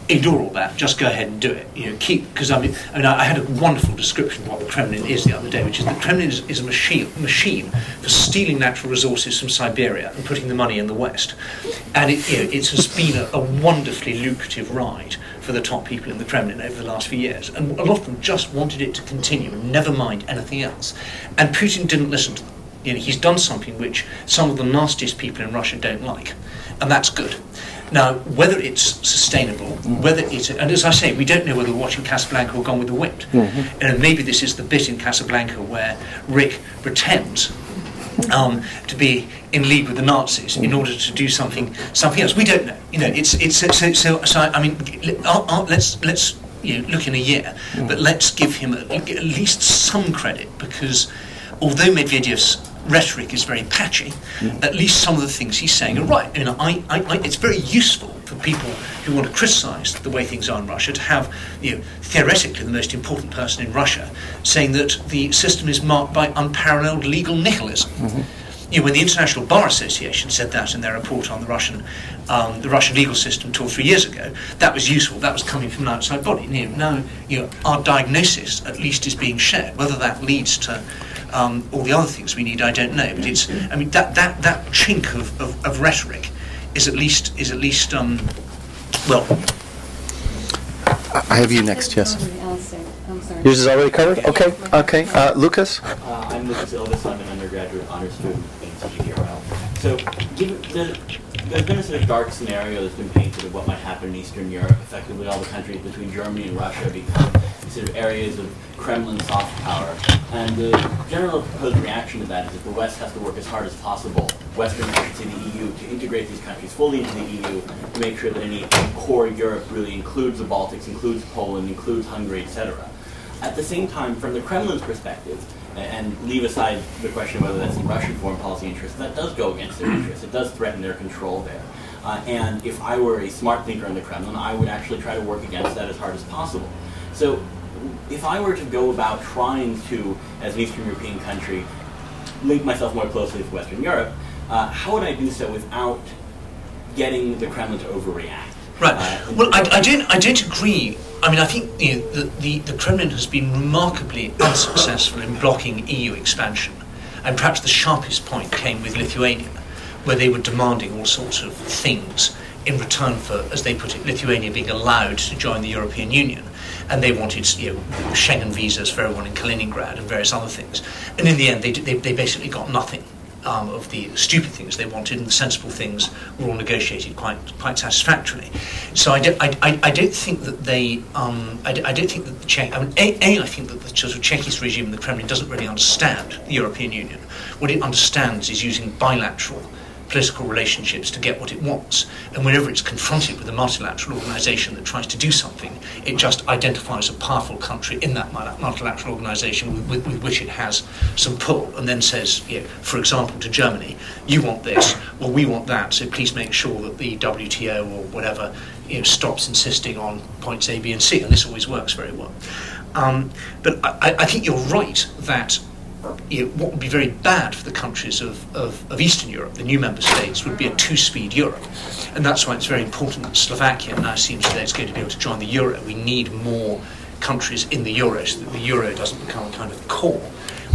ignore all that. Just go ahead and do it. You know, keep because I mean, I I had a wonderful description of what the Kremlin is the other day, which is the Kremlin is, is a machine, machine for stealing natural resources from Siberia and putting the money in the West. And it, you know, it has been a, a wonderfully lucrative ride for the top people in the Kremlin over the last few years, and a lot of them just wanted it to continue and never mind anything else. And Putin didn't listen to them. You know, he's done something which some of the nastiest people in Russia don't like, and that's good. Now, whether it's sustainable, mm-hmm. whether it's, and as I say, we don't know whether we're watching Casablanca or Gone with the Wind. Mm-hmm. And maybe this is the bit in Casablanca where Rick pretends um, to be in league with the Nazis in order to do something something else. We don't know. You know, it's it's so so. so I mean, let's let's you know, look in a year, mm. but let's give him at least some credit because although Medvedev's rhetoric is very patchy, mm. at least some of the things he's saying are right. You know, I, I, I, it's very useful for people who want to criticise the way things are in Russia to have, you know, theoretically the most important person in Russia saying that the system is marked by unparalleled legal nihilism. Mm-hmm. You know, when the International Bar Association said that in their report on the Russian, um, the Russian legal system two or three years ago, that was useful. That was coming from an outside body. You know, now, you know, our diagnosis at least is being shared. Whether that leads to Um, all the other things we need, I don't know. But it's, I mean, that, that, that chink of, of, of rhetoric is at least, is at least um, well, I have you next, yes. Yours is already covered? Okay, okay. Uh, Luukas? Uh, I'm Luukas Ilves. I'm an undergraduate honors student in CDDRL. So, given the, there's been a sort of dark scenario that's been painted of what might happen in Eastern Europe. Effectively, all the countries between Germany and Russia become sort of areas of Kremlin soft power. And the general proposed reaction to that is that the West has to work as hard as possible, Western countries in the EU, to integrate these countries fully into the EU, to make sure that any core Europe really includes the Baltics, includes Poland, includes Hungary, etc. At the same time, from the Kremlin's perspective, and leave aside the question of whether that's in Russian foreign policy interests, that does go against their interests. It does threaten their control there. Uh, and if I were a smart thinker in the Kremlin, I would actually try to work against that as hard as possible. So if I were to go about trying to, as an Eastern European country, link myself more closely with Western Europe, uh, how would I do so without getting the Kremlin to overreact? Right. Uh, well, I, I don't. I don't agree. I mean, I think you know, the, the the Kremlin has been remarkably unsuccessful in blocking EU expansion, and perhaps the sharpest point came with Lithuania, where they were demanding all sorts of things in return for, as they put it, Lithuania being allowed to join the European Union, and they wanted you know, Schengen visas for everyone in Kaliningrad and various other things, and in the end, they they, they basically got nothing um, of the stupid things they wanted and the sensible things were all negotiated quite quite satisfactorily. So I don't, I, I, I don't think that they um, I, don't- I don't think that the Czech I mean a, a I think that the sort of Chekist regime in the Kremlin doesn't really understand the European Union. What it understands is using bilateral political relationships to get what it wants. And whenever it's confronted with a multilateral organisation that tries to do something, it just identifies a powerful country in that multilateral organisation with, with, with which it has some pull, and then says, you know, for example, to Germany, you want this, well, we want that, so please make sure that the WTO or whatever you know, stops insisting on points A, B, and C, and this always works very well. Um, but I, I think you're right that what would be very bad for the countries of, of, of Eastern Europe, the new member states, would be a two-speed Europe. And that's why it's very important that Slovakia now seems that it's going to be able to join the euro. We need more countries in the euro so that the euro doesn't become a kind of core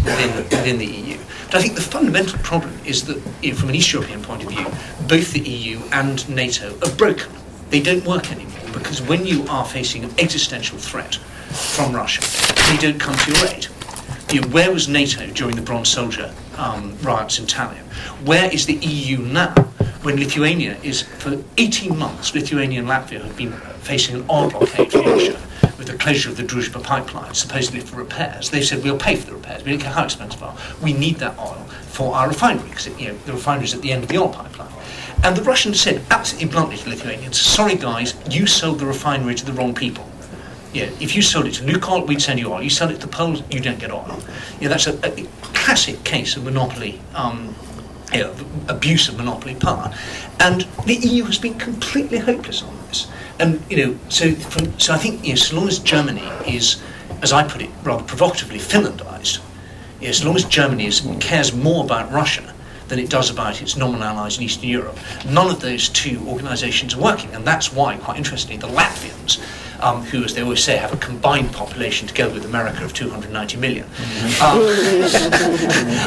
within, within the EU. But I think the fundamental problem is that, you know, from an East European point of view, both the EU and NATO are broken. They don't work anymore because when you are facing an existential threat from Russia, they don't come to your aid. You know, where was NATO during the Bronze Soldier um, riots in Tallinn? Where is the EU now? When Lithuania is, for 18 months, Lithuania and Latvia have been facing an oil blockade from Russia with the closure of the Druzhba pipeline, supposedly for repairs. They've said, we'll pay for the repairs. We don't care how expensive they are. We need that oil for our refinery, because you know, the refinery is at the end of the oil pipeline. And the Russians said absolutely bluntly to Lithuanians, sorry guys, you sold the refinery to the wrong people. Yeah, if you sold it to Lukoil, we'd send you oil. You sell it to the Poles, you don't get oil. Yeah, that's a, a classic case of monopoly, um, you know, abuse of monopoly power. And the EU has been completely hopeless on this. And, you know, so, from, so I think, you know, so long as Germany is, as I put it rather provocatively, Finlandized, you know, so long as Germany is, cares more about Russia than it does about its nominal allies in Eastern Europe. None of those two organisations are working, and that's why, quite interestingly, the Latvians, um, who, as they always say, have a combined population together with America of 290 million, um, <laughs>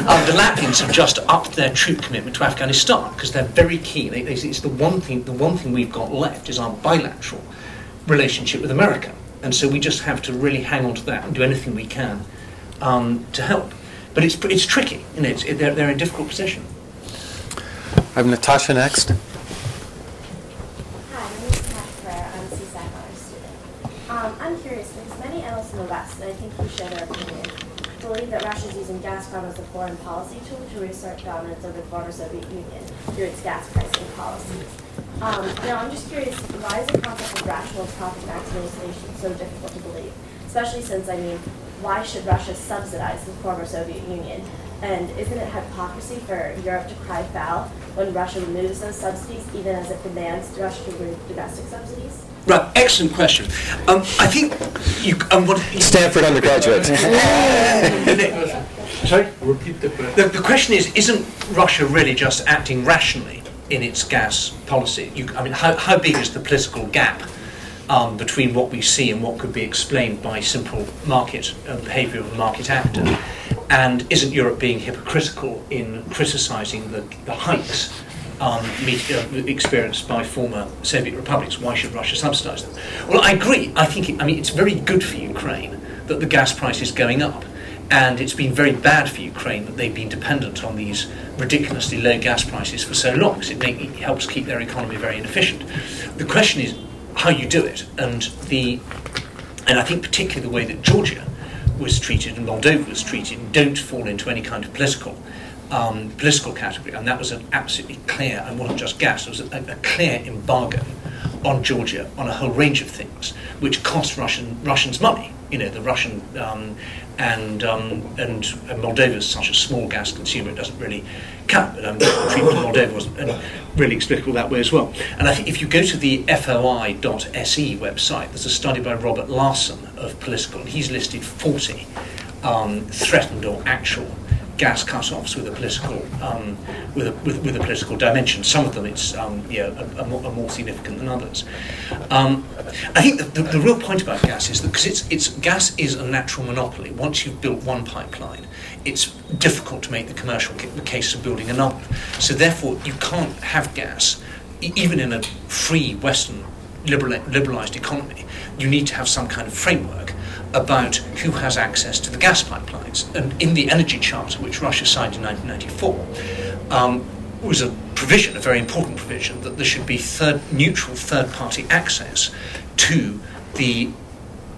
um, the Latvians have just upped their troop commitment to Afghanistan because they're very keen. They, they, it's the one thing. The one thing we've got left is our bilateral relationship with America, and so we just have to really hang on to that and do anything we can um, to help. But it's it's tricky, you know. It's, it, they're they're in a difficult position. I have Natasha next. Hi, my name is Kat Ferrer. I'm a CISAC honors student. Um, I'm curious because many analysts in the West, and I think you share their opinion, believe that Russia is using Gazprom as a foreign policy tool to reassert dominance over the former Soviet Union through its gas pricing policies. Um, now, I'm just curious, why is the concept of rational profit maximization so difficult to believe? Especially since, I mean, why should Russia subsidize the former Soviet Union? And isn't it hypocrisy for Europe to cry foul when Russia removes those subsidies, even as it demands Russia to remove domestic subsidies? Right, excellent question. Um, I think you. Um, what, Stanford undergraduate. <laughs> Sorry? Repeat the question. The, the question is isn't Russia really just acting rationally in its gas policy? You, I mean, how, how big is the political gap um, between what we see and what could be explained by simple market uh, behavior of a market actor? And isn't Europe being hypocritical in criticising the, the hikes um, uh, experienced by former Soviet republics? Why should Russia subsidise them? Well, I agree. I think it, I mean it's very good for Ukraine that the gas price is going up, and it's been very bad for Ukraine that they've been dependent on these ridiculously low gas prices for so long, because it, make, it helps keep their economy very inefficient. The question is how you do it, and the and I think particularly the way that Georgia was treated and Moldova was treated don't fall into any kind of political um, political category, and that was an absolutely clear, and wasn't just gas, it was a, a, clear embargo on Georgia on a whole range of things, which cost Russian Russians money. You know, the Russian um, and, um, and Moldova is such a small gas consumer, it doesn't really count. But um, <coughs> treatment of Moldova wasn't really explicable that way as well. And I think if you go to the FOI.se website, there's a study by Robert Larsson of Political, and he's listed 40 um, threatened or actual gas cut-offs with a political um, with, a, with, with, a political dimension. Some of them it's um, are, more, more, significant than others. Um, I think the, the, the, real point about gas is that because it's, it's gas is a natural monopoly. Once you've built one pipeline, it's difficult to make the commercial the case of building another. So therefore, you can't have gas even in a free Western liberal, liberalized economy. You need to have some kind of framework about who has access to the gas pipelines. And in the Energy Charter, which Russia signed in 1994, um, was a provision, a very important provision, that there should be third, neutral third-party access to the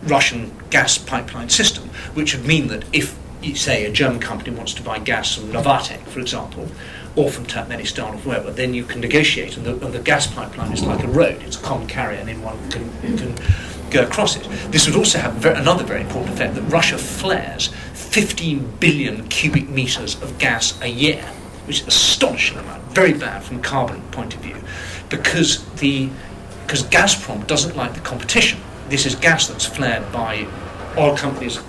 Russian gas pipeline system, which would mean that if, say, a German company wants to buy gas from Novatek, for example, or from Turkmenistan or wherever, then you can negotiate, and the, and the gas pipeline is like a road; it's a common carrier, and anyone can, can go across it. This would also have another very important effect that Russia flares 15 billion cubic meters of gas a year, which is an astonishing amount, very bad from a carbon point of view, because the because Gazprom doesn't like the competition. This is gas that's flared by oil companies,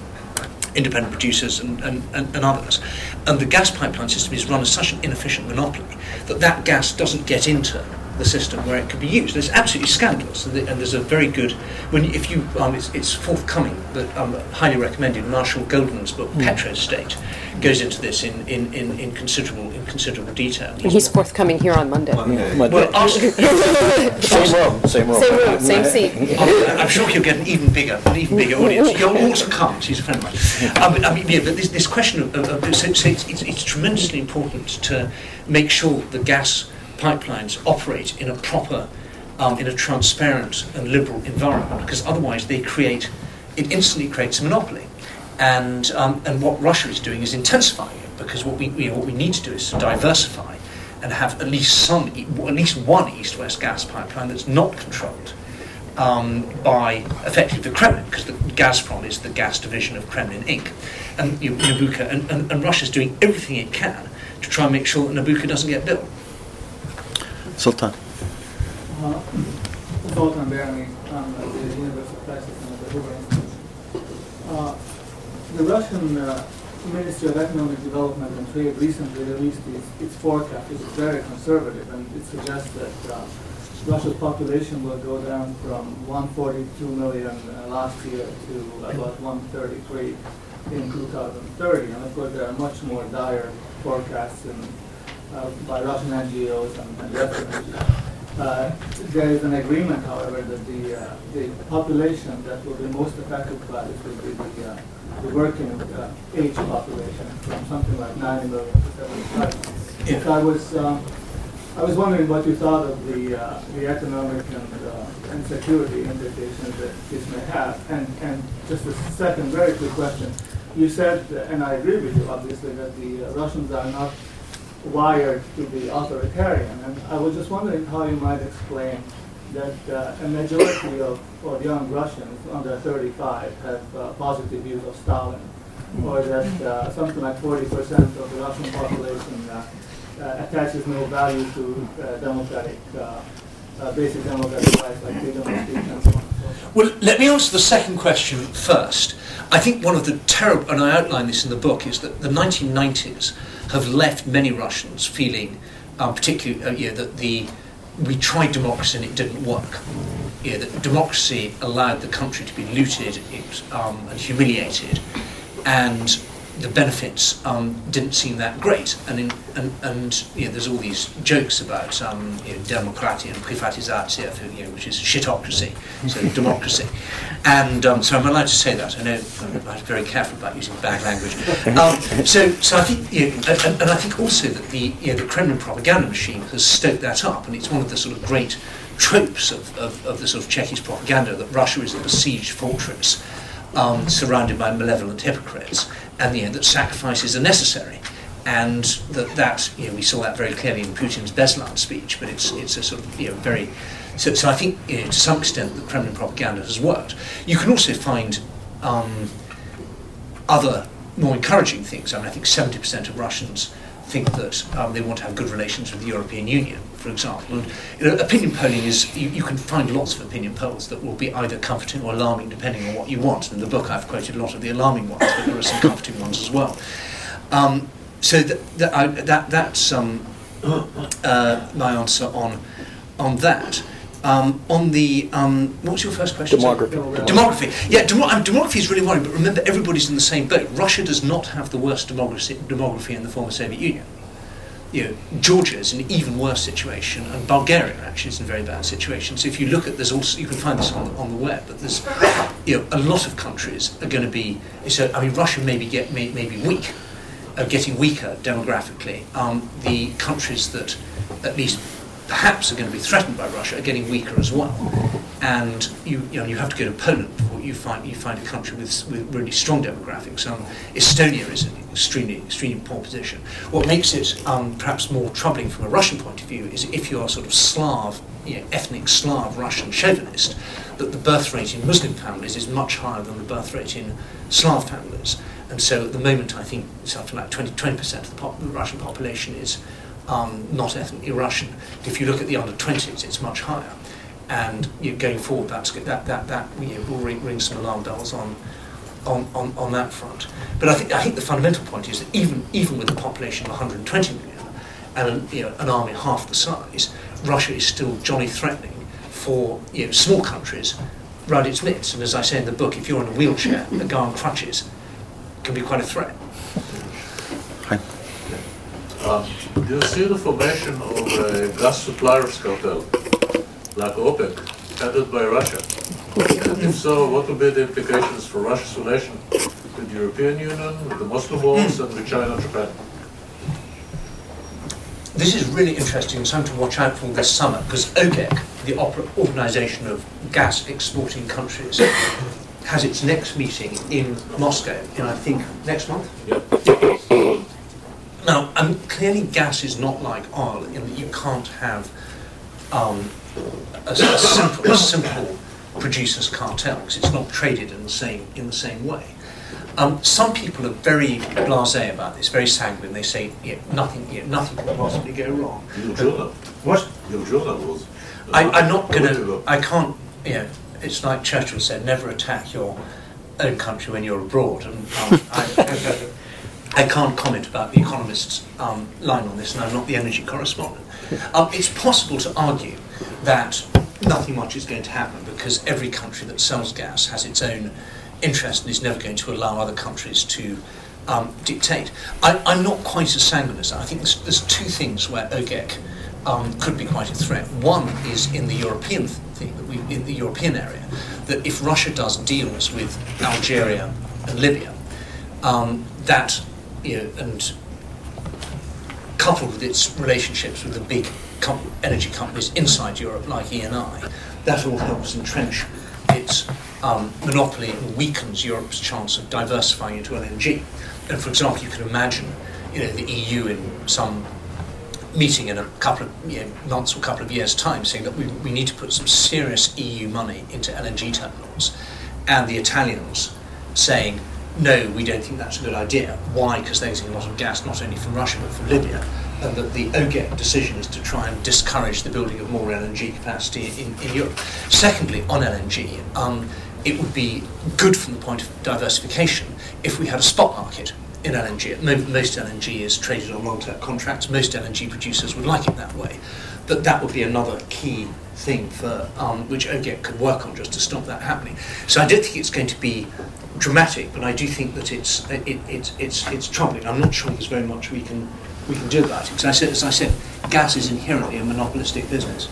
independent producers, and, and, and, and others. And the gas pipeline system is run as such an inefficient monopoly that that gas doesn't get into the system where it could be used. It's absolutely scandalous, and, the, and there's a very good when if you um, it's, it's forthcoming, but um, highly recommended. Marshall Goldman's book mm. Petrostate goes into this in, in, in, in, considerable in considerable detail. And he's forthcoming here on Monday. Well, well ask, <laughs> same room, same room, same room, same seat. <laughs> I'm, I'm, sure he'll get an even bigger, an even bigger audience. You'll also <laughs> come. He's a friend of mine. Um, I mean, yeah, but this, this question of, of, of so, so it's, it's, it's tremendously important to make sure the gas pipelines operate in a proper, um, in a transparent and liberal environment, because otherwise they create, it instantly creates a monopoly. And, um, and what Russia is doing is intensifying it, because what we, you know, what we need to do is to diversify and have at least some, at least one east-west gas pipeline that's not controlled um, by effectively the Kremlin, because the Gazprom is the gas division of Kremlin Inc. And you know, Nabucco, and, and, and Russia's doing everything it can to try and make sure that Nabucco doesn't get built. Sultan. Uh, uh, the. Uh, the Russian uh, Ministry of Economic Development and Trade recently released its, its forecast. It's very conservative and it suggests that uh, Russia's population will go down from 142 million uh, last year to about 133 in 2030. And of course, there are much more dire forecasts in uh, by Russian NGOs and, and Western NGOs. Uh, there is an agreement, however, that the, uh, the population that will be most affected by this will be the, uh, the working uh, age population, from something like 90 million to 75. Yeah. So I was, um, I was wondering what you thought of the, uh, the economic and, and security implications that this may have. And, and just a second very quick question. You said, and I agree with you, obviously, that the Russians are not wired to be authoritarian. And I was just wondering how you might explain that uh, a majority of, young Russians under 35 have uh, positive views of Stalin, or that uh, something like 40% of the Russian population uh, uh, attaches no value to uh, democratic, basic democratic rights like freedom of speech and so on. Well, let me answer the second question first. I think one of the terrible, and I outline this in the book, is that the 1990s have left many Russians feeling, um, particularly, uh, that the we tried democracy and it didn't work. That democracy allowed the country to be looted it, um, and humiliated, and the benefits um, didn't seem that great. And, in, and, and you know, there's all these jokes about um, you know, democratia and privatizatia, you know, which is shitocracy, so <laughs> democracy. And um, so I'm allowed to say that. I know I'm very careful about using bad language. Um, so, so I think, you know, and, and I think also that the, you know, the Kremlin propaganda machine has stoked that up, and it's one of the sort of great tropes of, of, of the sort of Chekist propaganda that Russia is a besieged fortress um, surrounded by malevolent hypocrites, and you know, that sacrifices are necessary. And that, that you know, we saw that very clearly in Putin's Beslan speech, but it's, it's a sort of you know, very. So, so I think you know, to some extent the Kremlin propaganda has worked. You can also find um, other more encouraging things. I mean, I think 70% of Russians think that um, they want to have good relations with the European Union, for example. And you know, opinion polling is, you, you, can find lots of opinion polls that will be either comforting or alarming depending on what you want. In the book I've quoted a lot of the alarming ones, but there are some comforting ones as well. Um, so I, that that's um, uh, my answer on, on that. Um, on the um, what was your first question? Demography. Demography. Yeah, demo- um, demography is really worrying. But remember, everybody's in the same boat. Russia does not have the worst demography, demography in the former Soviet Union. You know, Georgia is in an even worse situation, and Bulgaria actually is in a very bad situation. So if you look at, there's also you can find this on, on the web, but there's you know a lot of countries are going to be. So I mean, Russia maybe get may, maybe weak, uh, getting weaker demographically. Um, the countries that at least perhaps are going to be threatened by Russia are getting weaker as well. And you, you, know, you have to go to Poland before you find, you find a country with, with really strong demographics. Um, Estonia is in an extremely, extremely poor position. What makes it um, perhaps more troubling from a Russian point of view is if you are sort of Slav, you know, ethnic Slav Russian chauvinist, that the birth rate in Muslim families is much higher than the birth rate in Slav families. And so at the moment, I think something like 20, 20% of the, pop, the Russian population is um, not ethnically Russian. If you look at the under 20s, it's much higher. And you know, going forward, that's, that, that, that you know, will ring, ring some alarm bells on, on, on, on that front. But I think, I think the fundamental point is that even, even with a population of 120 million and you know, an army half the size, Russia is still jolly threatening for you know, small countries round its midst. And as I say in the book, if you're in a wheelchair, a guy on crutches can be quite a threat. Um, do you see the formation of a gas suppliers cartel, like OPEC, headed by Russia? And if so, what will be the implications for Russia's relation with the European Union, with the Muslim walls, and with China and Japan? This is really interesting, something to watch out for this summer, because OGEC, the Organization of Gas Exporting Countries, has its next meeting in Moscow in, I think, next month? Yep. Now, um, clearly gas is not like oil in that you can't have um, a, a, simple, a simple producers cartel because it's not traded in the same, in the same way. Um, some people are very blasé about this, very sanguine. They say yeah, nothing, yeah, nothing can possibly go wrong. What? I, I'm not going to. I can't. You know, it's like Churchill said: never attack your own country when you're abroad. And um, I, <laughs> I can't comment about the Economist's um, line on this, and I'm not the energy correspondent. <laughs> Um, it's possible to argue that nothing much is going to happen because every country that sells gas has its own interest and is never going to allow other countries to um, dictate. I, am not quite as sanguine as that. I think there's, there's two things where OGEC um, could be quite a threat. One is in the European thing, that we, in the European area, that if Russia does deals with Algeria and Libya, um, that you know, and coupled with its relationships with the big com- energy companies inside Europe, like ENI, that all helps entrench its um, monopoly and weakens Europe's chance of diversifying into LNG. And for example, you can imagine, you know, the EU in some meeting in a couple of you know, months or a couple of years' time saying that we, we need to put some serious EU money into LNG terminals, and the Italians saying, no, we don't think that's a good idea. Why? Because they're using a lot of gas, not only from Russia but from Libya, and that the OGEC decision is to try and discourage the building of more LNG capacity in, in Europe. Secondly, on LNG, um, it would be good from the point of diversification if we had a spot market in LNG. At the moment, most LNG is traded on long-term contracts. Most LNG producers would like it that way. But that would be another key thing for um, which OGEC could work on just to stop that happening. So I don't think it's going to be dramatic, but I do think that it's it, it's it's it's troubling. I'm not sure there's very much we can we can do about it. Because I said, as I said, gas is inherently a monopolistic business.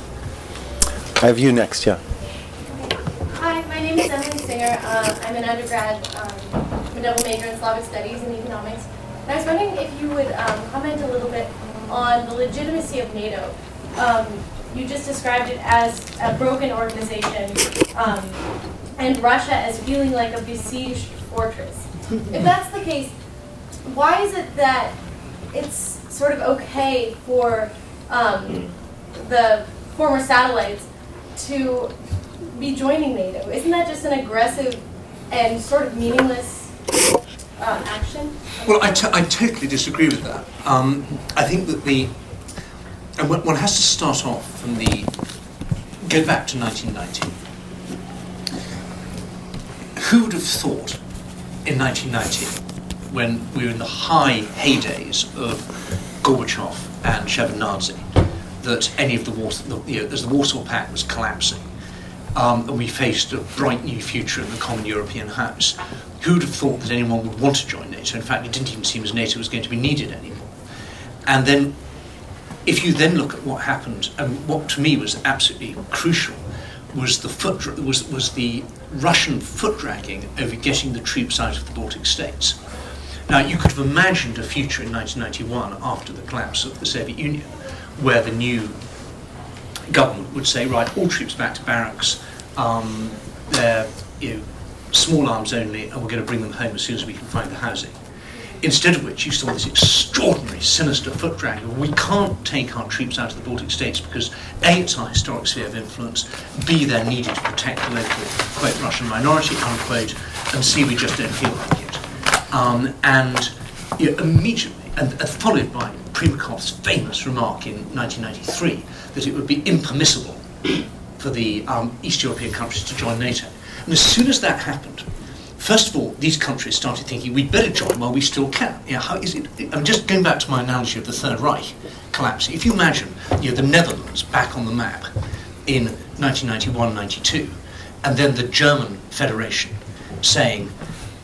I have you next, yeah. Hi, my name is Emily Singer. Uh, I'm an undergrad, um, I'm a double major in Slavic Studies and Economics. And I was wondering if you would um, comment a little bit on the legitimacy of NATO. Um, you just described it as a broken organization um, and Russia as feeling like a besieged fortress. if that's the case, why is it that it's sort of okay for um, the former satellites to be joining NATO? Isn't that just an aggressive and sort of meaningless uh, action? Well, I, I totally disagree with that. Um, I think that the and one has to start off from the go back to 1990. Who would have thought in 1990, when we were in the high heydays of Gorbachev and Shevardnadze, that any of the Warsaw, you know, as the Warsaw Pact was collapsing, um, and we faced a bright new future in the common European house, who would have thought that anyone would want to join NATO? In fact, it didn't even seem as NATO was going to be needed anymore. And then if you then look at what happened, and what to me was absolutely crucial, was the foot was was the Russian foot dragging over getting the troops out of the Baltic states. Now you could have imagined a future in 1991 after the collapse of the Soviet Union, where the new government would say, right, all troops back to barracks, um, they're you know, small arms only, and we're going to bring them home as soon as we can find the housing. Instead of which, you saw this extraordinary, sinister foot drag. We can't take our troops out of the Baltic states because A, it's our historic sphere of influence, B, they're needed to protect the local, quote, Russian minority, unquote, and C, we just don't feel like it. Um, and you know, immediately, and, and followed by Primakov's famous remark in 1993 that it would be impermissible for the um, East European countries to join NATO. And as soon as that happened, First of all, these countries started thinking we'd better join while we still can. You know, how is it? I'm just going back to my analogy of the Third Reich collapsing. If you imagine you know, the Netherlands back on the map in 1991-92, and then the German Federation saying,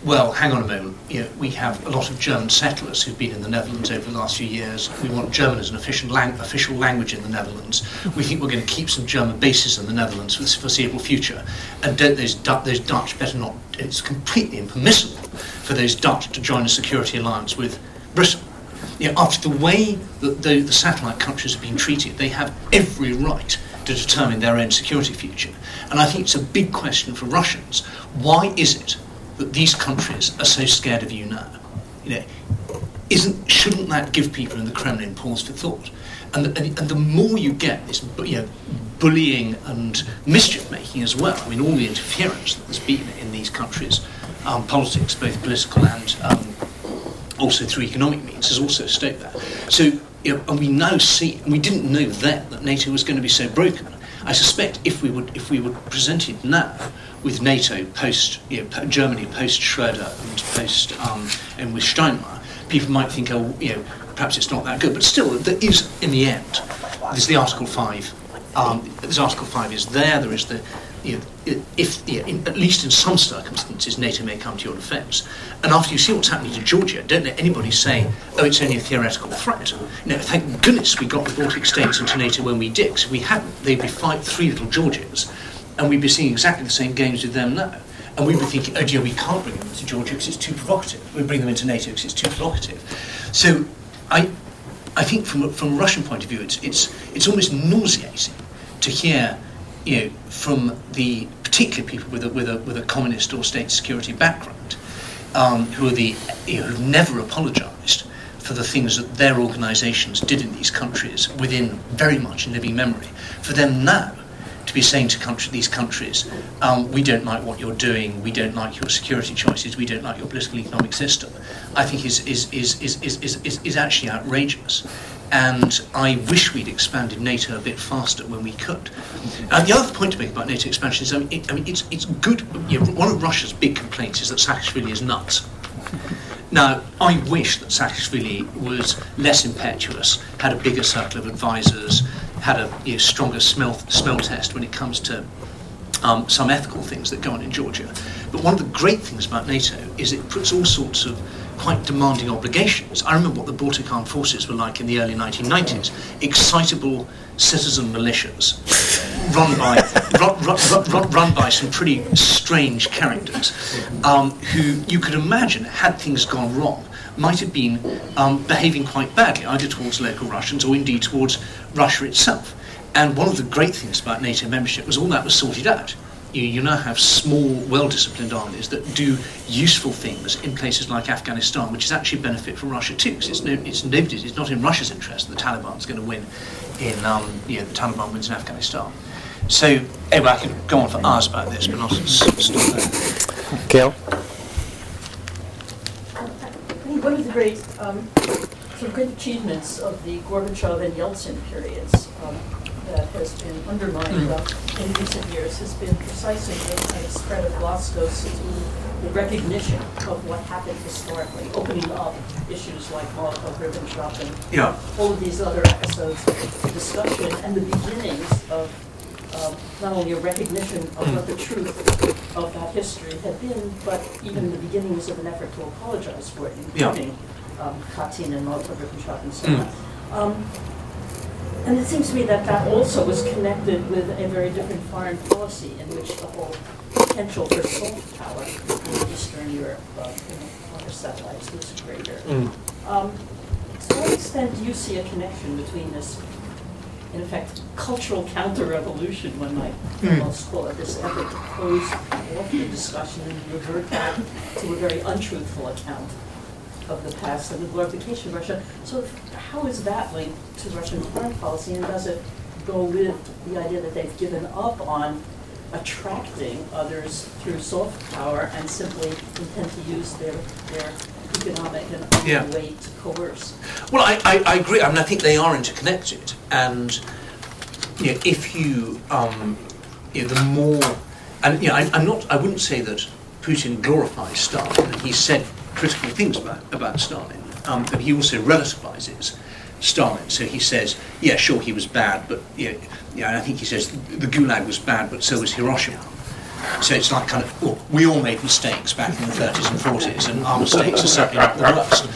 well, hang on a moment, you know, we have a lot of German settlers who've been in the Netherlands over the last few years. We want German as an official, lang- official language in the Netherlands. We think we're going to keep some German bases in the Netherlands for the foreseeable future. And don't those, du- those Dutch better not, it's completely impermissible for those Dutch to join a security alliance with Britain. You know, after the way that the, the satellite countries have been treated, they have every right to determine their own security future. And I think it's a big question for Russians. Why is it that these countries are so scared of you now. You know, isn't shouldn't that give people in the Kremlin pause for thought? And the, and, and the more you get this, you know, bullying and mischief making as well. I mean, all the interference that there's been in these countries, um, politics, both political and um, also through economic means, has also stoked that. So, you know, and we now see, and we didn't know then that NATO was going to be so broken. I suspect if we would if we were presented now with NATO post you know, Germany post Schroeder and post um, and with Steinmeier, people might think, oh, you know, perhaps it's not that good. But still, there is in the end. There's the Article Five. Um, Article Five is there. There is the you know, if you know, in, at least in some circumstances NATO may come to your defence. And after you see what's happening to Georgia, don't let anybody say, oh, it's only a theoretical threat. No, thank goodness we got the Baltic states into NATO when we did. If we hadn't, they'd be fight three little Georgias and we'd be seeing exactly the same games with them now. And we'd be thinking, oh dear, we can't bring them into Georgia because it's too provocative. We bring them into NATO because it's too provocative. So I, I think from, from a Russian point of view, it's, it's, it's almost nauseating to hear you know, from the particular people with a, with a, with a communist or state security background, um, who are the you know, who've never apologised for the things that their organisations did in these countries within very much living memory. For them now to be saying to country, these countries, um, we don't like what you're doing, we don't like your security choices, we don't like your political economic system, I think is, is, is, is, is, is, is actually outrageous. And I wish we'd expanded NATO a bit faster when we could. And the other point to make about NATO expansion is, I mean, it, I mean it's, it's good. You know, one of Russia's big complaints is that Saakashvili is nuts. Now, I wish that Saakashvili was less impetuous, had a bigger circle of advisors, had a you know, stronger smell, smell test when it comes to um, some ethical things that go on in Georgia. But one of the great things about NATO is it puts all sorts of quite demanding obligations. I remember what the Baltic Armed Forces were like in the early 1990s. Excitable citizen militias run by, <laughs> run, run, run, run, by some pretty strange characters um, who you could imagine, had things gone wrong, might have been um, behaving quite badly, either towards local Russians or indeed towards Russia itself. And one of the great things about NATO membership was all that was sorted out you, you now have small, well-disciplined armies that do useful things in places like Afghanistan, which is actually a benefit for Russia too, because it's, no, it's nobody's, it's not in Russia's interest that the Taliban's going to win in, um, the Taliban wins in Afghanistan. So, anyway, I could go on for hours about this, but I'll stop there. Gail? One of the great, um, sort of great achievements of the Gorbachev and Yeltsin periods um, that has been undermined mm. in recent years has been precisely the kind of spread of glasnost to the recognition of what happened historically, opening up issues like Molotov-Ribbentrop and yeah. all of these other episodes of discussion and the beginnings of um, not only a recognition of what the truth of that history had been, but even the beginnings of an effort to apologize for it, including yeah. um, Katyn and Molotov-Ribbentrop and so mm. on. Um, and it seems to me that that also was connected with a very different foreign policy in which the whole potential for soft power in Eastern Europe, uh, you know, other satellites was greater. Mm. Um, to what extent do you see a connection between this, in effect, cultural counter-revolution, one might mm. almost call it, this effort to close off the discussion and revert back to a very untruthful account of the past and the glorification of Russia. So how is that linked to Russian foreign policy, and does it go with the idea that they've given up on attracting others through soft power and simply intend to use their, their economic and other yeah. way to coerce? Well, I, I, I, agree. I mean, I think they are interconnected, and you know, if you, um, you know, the more, and you know, I, I'm not, I wouldn't say that Putin glorifies Stalin. He said critical things about, about Stalin. Um, but he also relativizes Stalin. So he says, yeah, sure, he was bad, but yeah, yeah, I think he says the Gulag was bad, but so was Hiroshima. So it's like kind of, well, we all made mistakes back in the 30s and 40s, and our mistakes are certainly not the worst,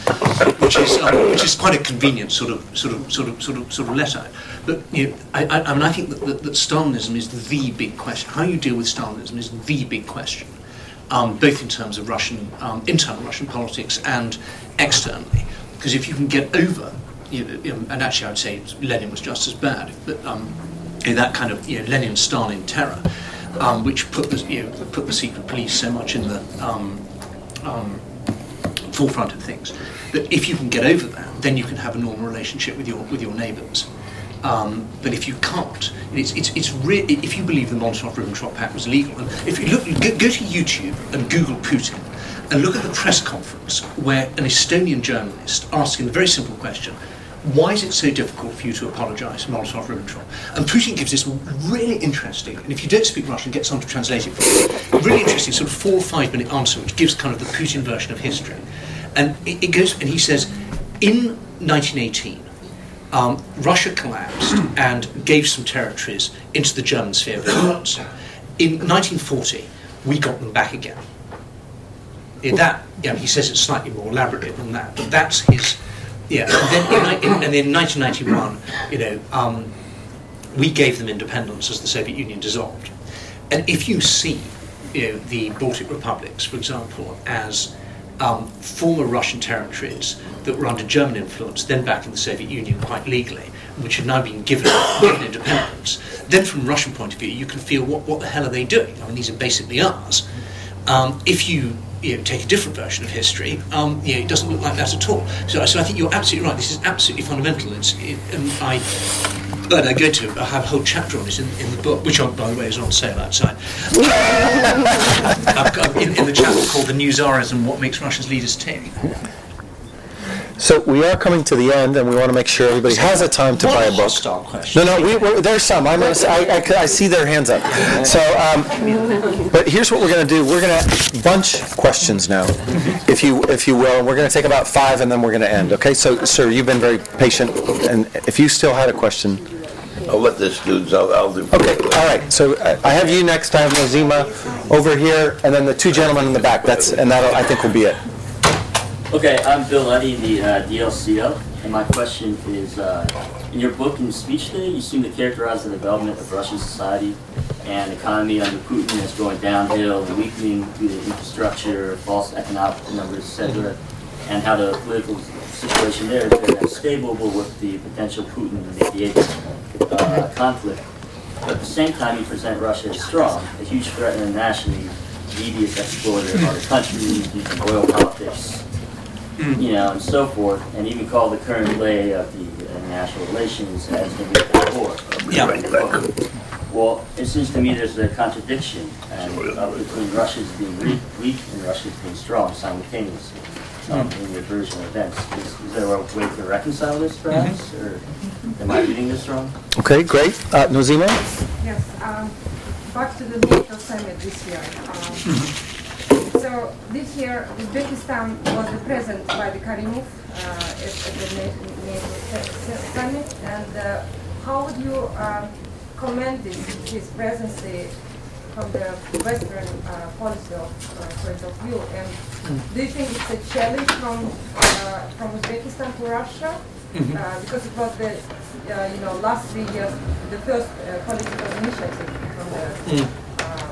which is um, which is quite a convenient sort of sort of sort of sort of sort of letter. But you know, I, I, I mean, I think that, that, that Stalinism is the big question. How you deal with Stalinism is the big question um, both in terms of Russian um, internal Russian politics and externally. Because if you can get over, and actually I would say Lenin was just as bad, but um, that kind of you know, Lenin-Stalin terror, um, which put the you know, put the secret police so much in the um, um, forefront of things. That if you can get over that, then you can have a normal relationship with your with your neighbours. Um, but if you can't, it's, it's, it's if you believe the Molotov-Ribbentrop Pact was legal, and if you look, go, go to YouTube and Google Putin, and look at the press conference where an Estonian journalist asking the very simple question, why is it so difficult for you to apologise Molotov-Ribbentrop? And Putin gives this really interesting, and if you don't speak Russian, get someone to translate it for you, really interesting sort of four or five minute answer, which gives kind of the Putin version of history. And it, it goes, and he says, in 1918, um, Russia collapsed and gave some territories into the German sphere. In 1940, we got them back again. In that, know, he says it's slightly more elaborate than that, but that's his. Yeah, and then and in 1991, you know, um, we gave them independence as the Soviet Union dissolved. And if you see, you know, the Baltic republics, for example, as um, former Russian territories that were under German influence, then back in the Soviet Union quite legally, which had now been given, given independence, then from a Russian point of view, you can feel what, what the hell are they doing? I mean, these are basically ours. Um, if you, you know, take a different version of history, um, you know, it doesn't look like that at all. So, so I think you're absolutely right. This is absolutely fundamental. It's, it, and I and I go to I have a whole chapter on it in, in the book, which, by the way, is on sale outside. <laughs> I've got, in, in the chapter called "The New Tsarism: What Makes Russia's Leaders Tick." So we are coming to the end, and we want to make sure everybody has a time to buy a book. No, no, we, we, there's some. I'm gonna, I, I, I see their hands up. So, um, but here's what we're going to do. We're going to bunch questions now, if you if you will. We're going to take about five, and then we're going to end. Okay. So, sir, you've been very patient, and if you still had a question. I'll let this dude, I'll, I'll do. Okay, all right. So I I have you next. I have Nazima. over here, and then the two gentlemen in the back. That's, and that, I think, will be it. Okay, I'm Bill Luddy, the uh, DLCO, and my question is, uh, in your book and speech today, you seem to characterize the development of Russian society and economy under Putin as going downhill and weakening due to infrastructure, false economic numbers, etc., and how the political situation there is very unstable with the potential Putin-mediated uh, conflict. But at the same time, you present Russia as strong, a huge threat internationally, devious exploiter of other countries, using oil politics, you know, and so forth, and even call the current lay of the uh, international relations as the weak core. Yeah. Well, it seems to me there's a contradiction and, uh, between Russia's being weak, weak and Russia's being strong simultaneously um, in your version of events. Is, is there a way to reconcile this, perhaps, or am I reading this wrong? Okay, great. Uh, Nozima? Yes, um, back to the NATO summit this year. Um, so this year, Uzbekistan was present by the Karimov uh, at, the NATO summit, and uh, how would you uh, comment this, his presence from the Western uh, policy of, uh, point of view? And do you think it's a challenge from uh, from Uzbekistan to Russia? Mm -hmm. because it was the you know last three years the first political initiative from the mm.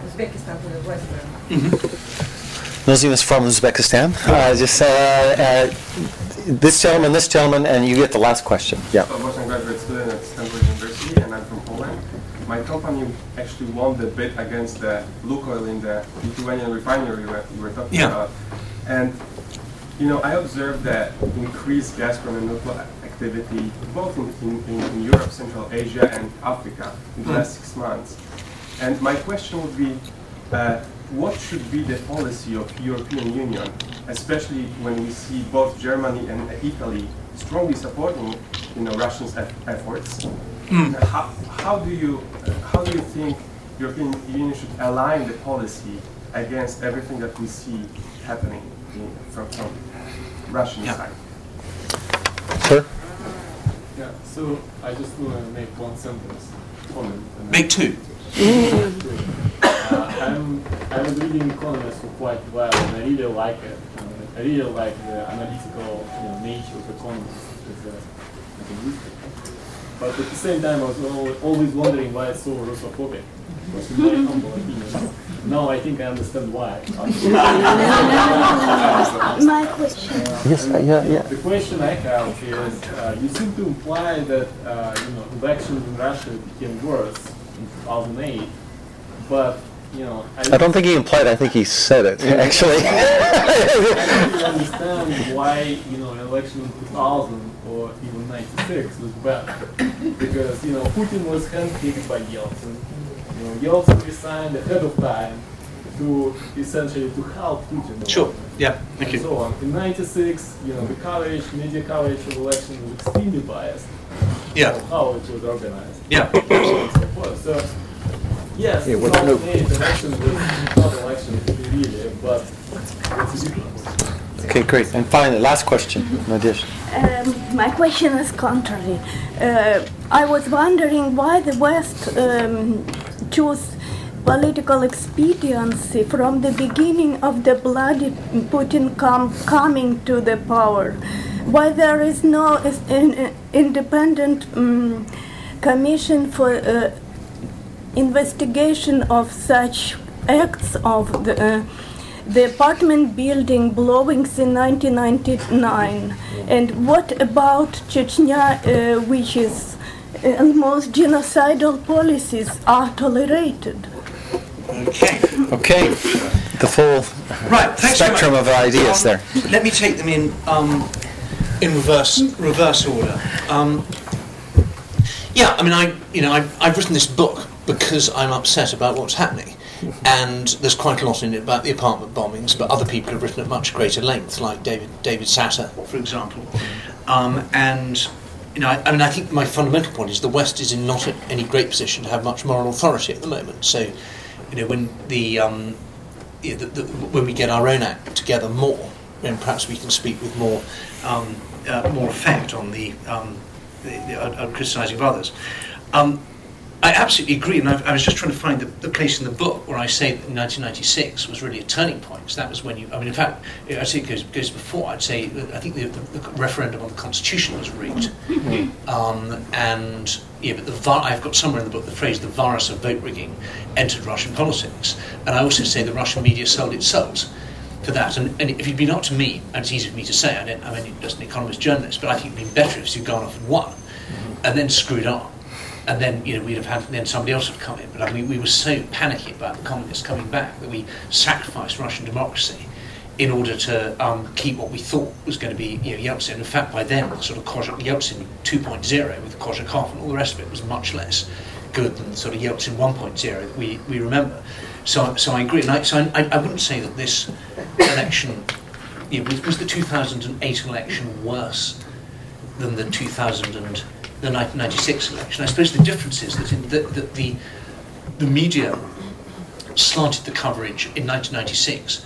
Uzbekistan to the Western. Mm -hmm. Muslim is from Uzbekistan. Uh, just uh, uh, this gentleman, this gentleman, and you get the last question. Yeah. I was a graduate student at Stanford University, and I'm from Poland. My company actually won the bid against the Lukoil in the Lithuanian refinery you were talking yeah. about. And you know, I observed that increased gas Gazprom and nuclear activity both in, in, in, Europe, Central Asia, and Africa in the mm. last six months. And my question would be, uh, what should be the policy of European Union, especially when we see both Germany and Italy strongly supporting you know, Russian efforts? Mm. How, how, do you, uh, how do you think European Union should align the policy against everything that we see happening in, from, from Russian yeah. side? Sir? Yeah, so I just want to make one sentence comment. Make two. <laughs> uh, I'm, I was reading Economist for quite a while, and I really like it. Uh, I really like the analytical you know, nature of Economist as a, as a newspaper. But at the same time, I was always wondering why it's so Russophobic. That's my humble opinion. Now I think I understand why. my question. yes, uh, yeah, yeah. The question I have is, uh, you seem to imply that uh, you know elections in Russia became worse in 2008, but you know, I, I don't think he implied. I think he said it actually. <laughs> <laughs> I don't understand why you know election in 2000 or even 96 was bad because you know Putin was handpicked by Yeltsin. You know, Yeltsin resigned ahead of time to essentially to help Putin. Sure. Yeah. Thank and you. So on. In '96, you know, the coverage, media coverage of election was extremely biased. Yeah. how it was organized. Yeah. so Yes, yeah, what's no elections not elections but it's a different Okay, great. And finally, last question, Nadesh. Um, my question is contrary. Uh, I was wondering why the West um, chose political expediency from the beginning of the bloody Putin com- coming to the power. Why there is no in, independent um, commission for uh, investigation of such acts of the, uh, the apartment building blowings in 1999 and what about Chechnya uh, which is uh, and most genocidal policies are tolerated? Okay. Okay. The full right, spectrum of ideas um, there. let me take them in um, in reverse reverse order. Um, yeah I mean I you know I, I've written this book because I'm upset about what's happening. <laughs> And there's quite a lot in it about the apartment bombings, but other people have written at much greater length, like David David Satter, for example. Um, and you know, I, I, mean, I think my fundamental point is the West is in not in any great position to have much moral authority at the moment. So, you know, when the, um, the, the when we get our own act together more, then perhaps we can speak with more um, uh, more effect on the, um, the, the uh, criticising of others. Um, I absolutely agree, and I, I, was just trying to find the, the, place in the book where I say that 1996 was really a turning point. So that was when you, I mean, in fact, I say it goes, goes before. I'd say I think the, the, the referendum on the constitution was rigged, mm-hmm. um, and yeah, but the I've got somewhere in the book the phrase "the virus of vote rigging" entered Russian politics, and I also say the Russian media sold its souls for that. And, and if you'd been up to me, and it's easy for me to say, I am only just an economist journalist, but I think it'd been better if you'd gone off and won, mm-hmm. and then screwed on and then you know we'd have had then somebody else would come in. But I mean, we were so panicky about the communists coming back that we sacrificed Russian democracy in order to um, keep what we thought was going to be you know, Yeltsin. In fact, by then, the sort of Kozhik, Yeltsin 2.0 with Korzhakov and all the rest of it was much less good than sort of Yeltsin 1.0 that we, we remember. So, so I agree. And I, so I, I wouldn't say that this election, you know, was, was the 2008 election worse than the 2000 and the 1996 election. I suppose the difference is that, the, the, the, media slanted the coverage in 1996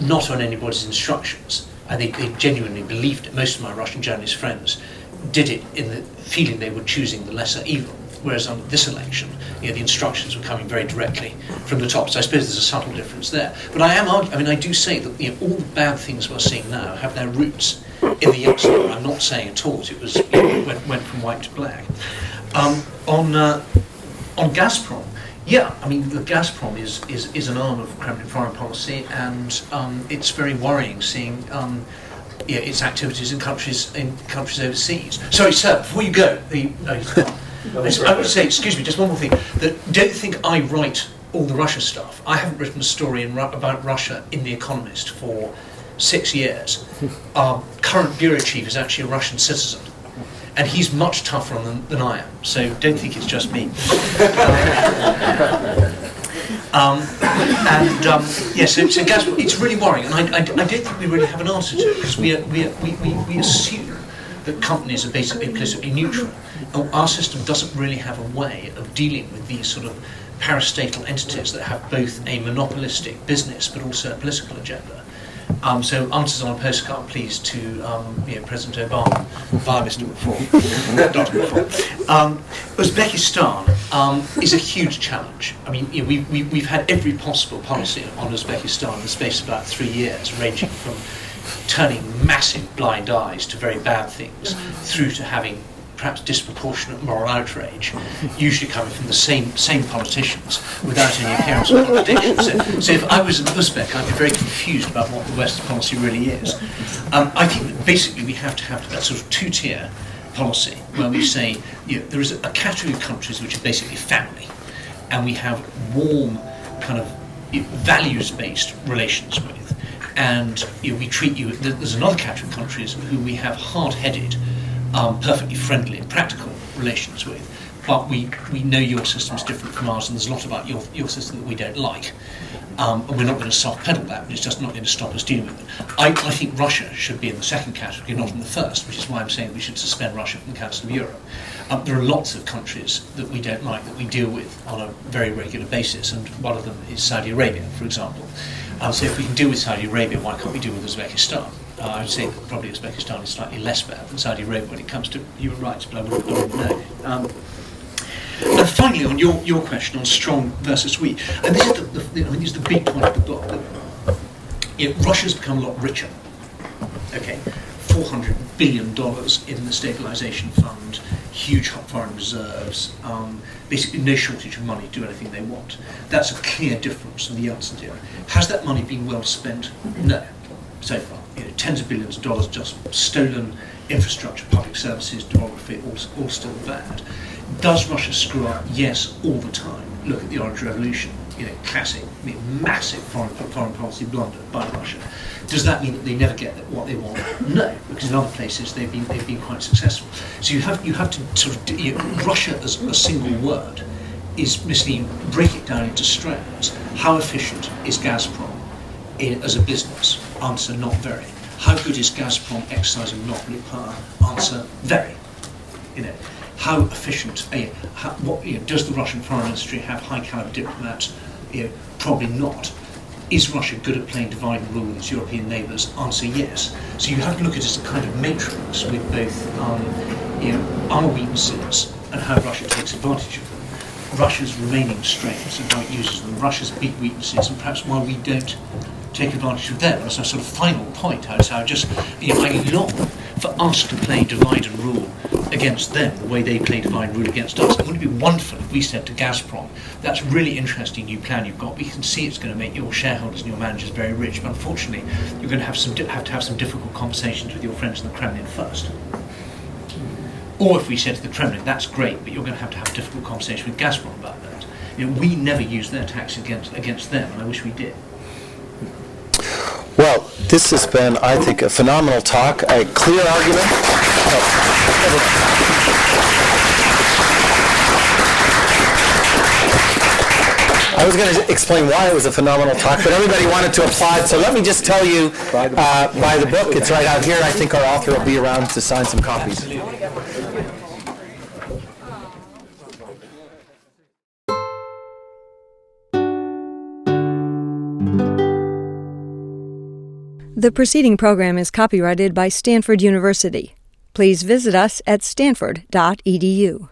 not on anybody's instructions. I think they genuinely believed it. Most of my Russian journalist friends did it in the feeling they were choosing the lesser evil. Whereas on this election, you know, the instructions were coming very directly from the top. So I suppose there's a subtle difference there. But I am I mean, I do say that you know, all the bad things we're seeing now have their roots in the Yeltsin. I'm not saying at all it was you know, went, went from white to black. Um, on uh, on Gazprom, yeah, I mean the Gazprom is, is, is an arm of Kremlin foreign policy, and um, it's very worrying seeing um, yeah, its activities in countries in countries overseas. Sorry, sir, before you go, the, <laughs> I would say, excuse me, just one more thing. That don't think I write all the Russia stuff. I haven't written a story in, about Russia in The Economist for six years. Our current bureau chief is actually a Russian citizen. And he's much tougher on them than I am, so don't think it's just me. <laughs> um, and um, yeah, so, so Gaz, it's really worrying, and I, I, I, don't think we really have an answer to it because we, we, we, we, assume that companies are basically implicitly neutral. Our system doesn't really have a way of dealing with these sort of parastatal entities that have both a monopolistic business but also a political agenda. Um, so answers on a postcard, please, to um, you know, President Obama via Mr. McFaul. Dr. McFaul. Um, Uzbekistan um, is a huge challenge. I mean, you know, we, we, we've had every possible policy on Uzbekistan in the space of about three years, ranging from turning massive blind eyes to very bad things through to having perhaps disproportionate moral outrage, usually coming from the same same politicians without any appearance of contradiction. So, so if I was an Uzbek, I'd be very confused about what the Western policy really is. Um, I think that basically we have to have that sort of two-tier policy where we say you know, there is a, a category of countries which are basically family, and we have warm, kind of values-based relations with, and you know, we treat you. There's another category of countries who we have hard-headed um, perfectly friendly and practical relations with. But we, we know your system is different from ours, and there's a lot about your, your system that we don't like. Um, and we're not going to soft pedal that, but it's just not going to stop us dealing with it. I, I think Russia should be in the second category, not in the first, which is why I'm saying we should suspend Russia from the Council of Europe. Um, there are lots of countries that we don't like that we deal with on a very regular basis, and one of them is Saudi Arabia, for example. Um, so if we can deal with Saudi Arabia, why can't we deal with Uzbekistan? Uh, I would say that probably Uzbekistan is slightly less bad than Saudi Arabia when it comes to human rights, but I wouldn't, know. Um, and finally, on your, your question on strong versus weak, and this is the, the, I mean, this is the big point of the book. That, you know, Russia's become a lot richer. Okay, four hundred billion dollars in the stabilization fund, huge foreign reserves, um, basically no shortage of money to do anything they want. That's a clear difference from the Yeltsin era. Has that money been well spent? No, so far you know, tens of billions of dollars just stolen infrastructure, public services, demography, all, all still bad. Does Russia screw up? Yes, all the time. Look at the Orange Revolution, you know, classic, I mean, massive foreign, foreign policy blunder by Russia. Does that mean that they never get what they want? No, because in other places they've been they've been quite successful. So you have you have to sort of you know, Russia as a single word is misleading. Break it down into strands. How efficient is Gazprom in, as a business? Answer, not very. How good is Gazprom exercising monopoly power? Answer, very. You know, how efficient, uh, how, what, you know, does the Russian foreign ministry have high caliber diplomats? You know, probably not. Is Russia good at playing divide and rule with its European neighbours? Answer, yes. So you have to look at it as a kind of matrix with both um, you know, our weaknesses and how Russia takes advantage of them. Russia's remaining strengths and how it uses them, Russia's big weaknesses, and perhaps why we don't take advantage of them. As a sort of final point, I would say, I just, you know, I long for us to play divide and rule against them the way they play divide and rule against us. It would be wonderful if we said to Gazprom, that's really interesting new plan you've got. We can see it's going to make your shareholders and your managers very rich, but unfortunately, you're going to have some have to have some difficult conversations with your friends in the Kremlin first. Or if we said to the Kremlin, that's great, but you're going to have to have a difficult conversation with Gazprom about that. You know, we never use their tax against against them, and I wish we did. Well, this has been, I think, a phenomenal talk, a clear argument. I was going to explain why it was a phenomenal talk, but everybody wanted to applaud. So let me just tell you, uh, buy the book, it's right out here. I think our author will be around to sign some copies. The preceding program is copyrighted by Stanford University. Please visit us at stanford.edu.